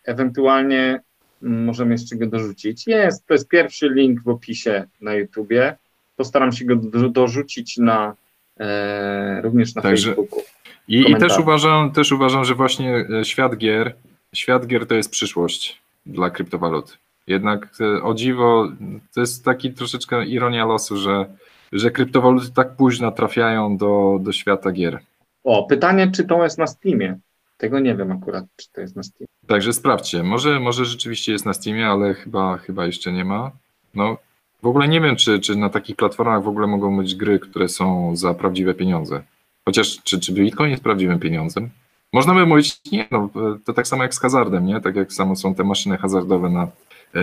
[SPEAKER 3] ewentualnie możemy jeszcze go dorzucić. Jest, to jest pierwszy link w opisie na YouTubie. Postaram się go do, dorzucić na e, również na
[SPEAKER 2] Także-
[SPEAKER 3] Facebooku.
[SPEAKER 2] I, i też, uważam, też uważam, że właśnie e, świat gier, świat gier to jest przyszłość dla kryptowalut. Jednak e, o dziwo, to jest taki troszeczkę ironia losu, że, że kryptowaluty tak późno trafiają do, do świata gier.
[SPEAKER 3] O, pytanie, czy to jest na Steamie? Tego nie wiem akurat, czy to jest na Steamie.
[SPEAKER 2] Także sprawdźcie. Może, może rzeczywiście jest na Steamie, ale chyba, chyba jeszcze nie ma. No, w ogóle nie wiem, czy, czy na takich platformach w ogóle mogą być gry, które są za prawdziwe pieniądze. Chociaż czy, czy Bitcoin jest prawdziwym pieniądzem? Można by mówić, nie, no, to tak samo jak z hazardem, nie? Tak jak samo są te maszyny hazardowe na,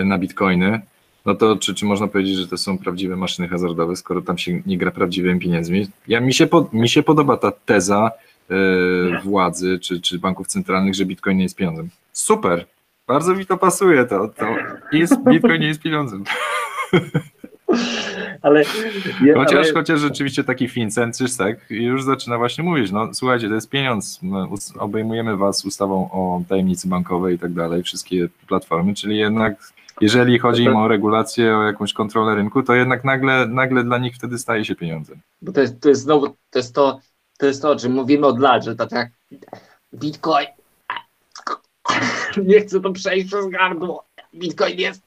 [SPEAKER 2] na Bitcoiny. No to czy, czy można powiedzieć, że to są prawdziwe maszyny hazardowe, skoro tam się nie gra prawdziwymi pieniędzmi? Ja, mi, się mi się podoba ta teza władzy czy, czy banków centralnych, że Bitcoin nie jest pieniądzem. Super! Bardzo mi to pasuje. To, to jest, Bitcoin nie jest pieniądzem.
[SPEAKER 3] Ale, je-
[SPEAKER 2] Chociaż,
[SPEAKER 3] ale
[SPEAKER 2] chociaż rzeczywiście taki Vincent tak już zaczyna właśnie mówić, no słuchajcie, to jest pieniądz, us- obejmujemy was ustawą o tajemnicy bankowej i tak dalej, wszystkie platformy, czyli jednak jeżeli chodzi im o regulację, o jakąś kontrolę rynku, to jednak nagle, nagle dla nich wtedy staje się pieniądzem.
[SPEAKER 3] Bo to jest, to jest znowu, to jest to, to jest to, o czym mówimy od lat, że to tak Bitcoin, nie chcę to przejść przez gardło, Bitcoin jest,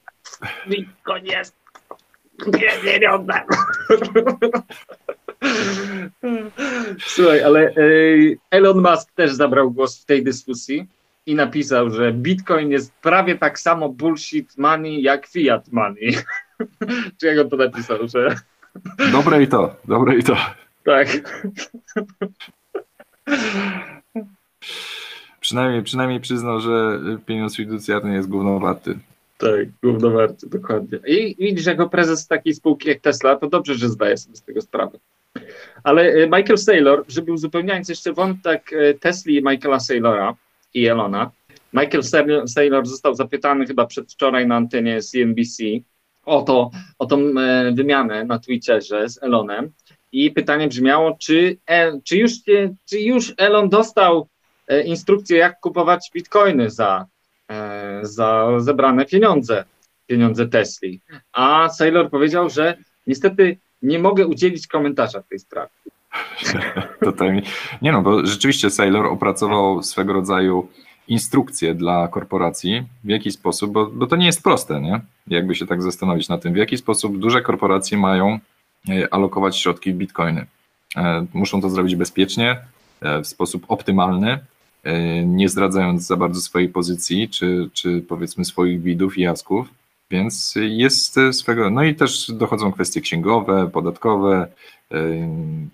[SPEAKER 3] Bitcoin jest, nie pieniądze. Słuchaj, ale e, Elon Musk też zabrał głos w tej dyskusji i napisał, że Bitcoin jest prawie tak samo bullshit money jak fiat money. Czy jak on to napisał, że
[SPEAKER 2] Dobre i to, dobre i to.
[SPEAKER 3] Tak.
[SPEAKER 2] Przynajmniej, przynajmniej przyznał, że pieniądz fiducjarny jest głównowarty.
[SPEAKER 3] Tak, głównowarty, dokładnie. I widzisz, jako prezes takiej spółki jak Tesla, to dobrze, że zdaje sobie z tego sprawę. Ale e, Michael Saylor, żeby uzupełniając jeszcze wątek e, Tesli Michaela Saylora i Elona, Michael Saylor- Saylor został zapytany chyba przedwczoraj na antenie CNBC o, to, o tą e, wymianę na Twitterze z Elonem i pytanie brzmiało, czy, e, czy, już, e, czy już Elon dostał e, instrukcję, jak kupować bitcoiny za, za zebrane pieniądze, pieniądze Tesli. A Saylor powiedział, że niestety nie mogę udzielić komentarza w tej sprawie.
[SPEAKER 2] Totalnie. Nie no, bo rzeczywiście Saylor opracował swego rodzaju instrukcje dla korporacji, w jaki sposób, bo, bo to nie jest proste, nie? Jakby się tak zastanowić na tym, w jaki sposób duże korporacje mają alokować środki w bitcoiny. E, Muszą to zrobić bezpiecznie, e, w sposób optymalny, e, nie zdradzając za bardzo swojej pozycji, czy, czy powiedzmy swoich widów i jasków, więc jest e, swego, no i też dochodzą kwestie księgowe, podatkowe, e,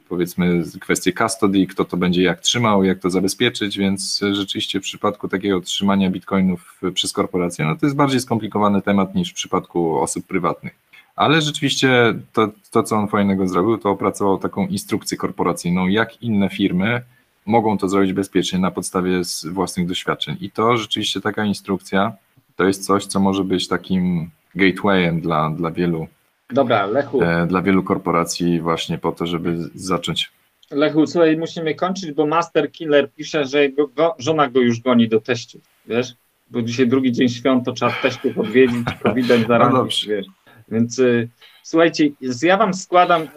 [SPEAKER 2] powiedzmy kwestie custody, kto to będzie jak trzymał, jak to zabezpieczyć, więc rzeczywiście w przypadku takiego trzymania bitcoinów przez korporacje, no to jest bardziej skomplikowany temat niż w przypadku osób prywatnych. Ale rzeczywiście to, to co on fajnego zrobił, to opracował taką instrukcję korporacyjną, jak inne firmy mogą to zrobić bezpiecznie na podstawie z własnych doświadczeń. I to rzeczywiście taka instrukcja to jest coś, co może być takim gatewayem dla, dla wielu
[SPEAKER 3] Dobra, Lechu,
[SPEAKER 2] e, dla wielu korporacji właśnie po to, żeby zacząć.
[SPEAKER 3] Lechu, słuchaj, musimy kończyć, bo Master Killer pisze, że go, go, żona go już goni do teściu, wiesz? Bo dzisiaj drugi dzień świąt, to trzeba teściów odwiedzić, powidać zarazić,
[SPEAKER 2] dobrze.
[SPEAKER 3] wiesz? Więc y, słuchajcie, ja wam składam y,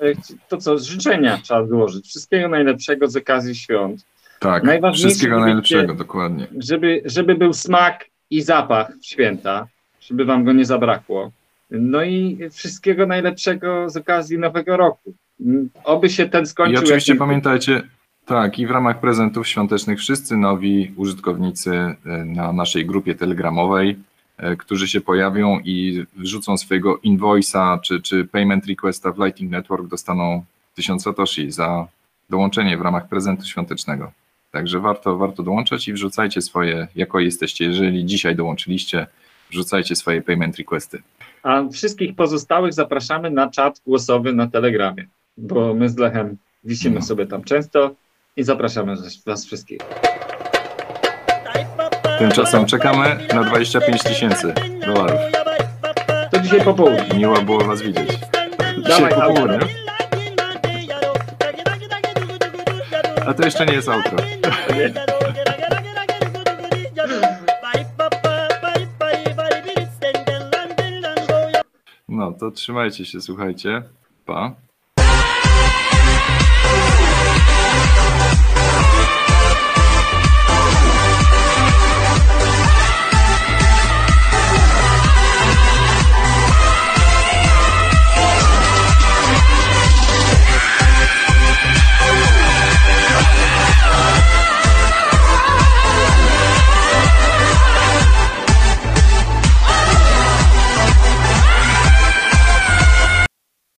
[SPEAKER 3] to, co życzenia trzeba złożyć. Wszystkiego najlepszego z okazji świąt.
[SPEAKER 2] Tak, wszystkiego najlepszego, dokładnie.
[SPEAKER 3] żeby, żeby był smak i zapach święta, żeby wam go nie zabrakło. No i wszystkiego najlepszego z okazji nowego roku. Oby się ten
[SPEAKER 2] I
[SPEAKER 3] skończył.
[SPEAKER 2] oczywiście
[SPEAKER 3] jak-
[SPEAKER 2] pamiętajcie, tak, i w ramach prezentów świątecznych wszyscy nowi użytkownicy e, na naszej grupie telegramowej, którzy się pojawią i wrzucą swojego invoice'a czy, czy payment requesta w Lightning Network dostaną 1000 satoshi za dołączenie w ramach prezentu świątecznego. Także warto, warto dołączać i wrzucajcie swoje, jako jesteście, jeżeli dzisiaj dołączyliście, wrzucajcie swoje payment requesty.
[SPEAKER 3] A wszystkich pozostałych zapraszamy na czat głosowy na Telegramie, bo my z Lechem wisimy
[SPEAKER 2] No.
[SPEAKER 3] sobie tam często i zapraszamy was wszystkich.
[SPEAKER 2] Tymczasem czekamy na 25 tysięcy dolarów.
[SPEAKER 3] To dzisiaj po południu.
[SPEAKER 2] Miło było Was widzieć.
[SPEAKER 3] Dawaj,
[SPEAKER 2] Dzisiaj po
[SPEAKER 3] outro.
[SPEAKER 2] południu. A to jeszcze nie jest outro. No to trzymajcie się, słuchajcie. Pa.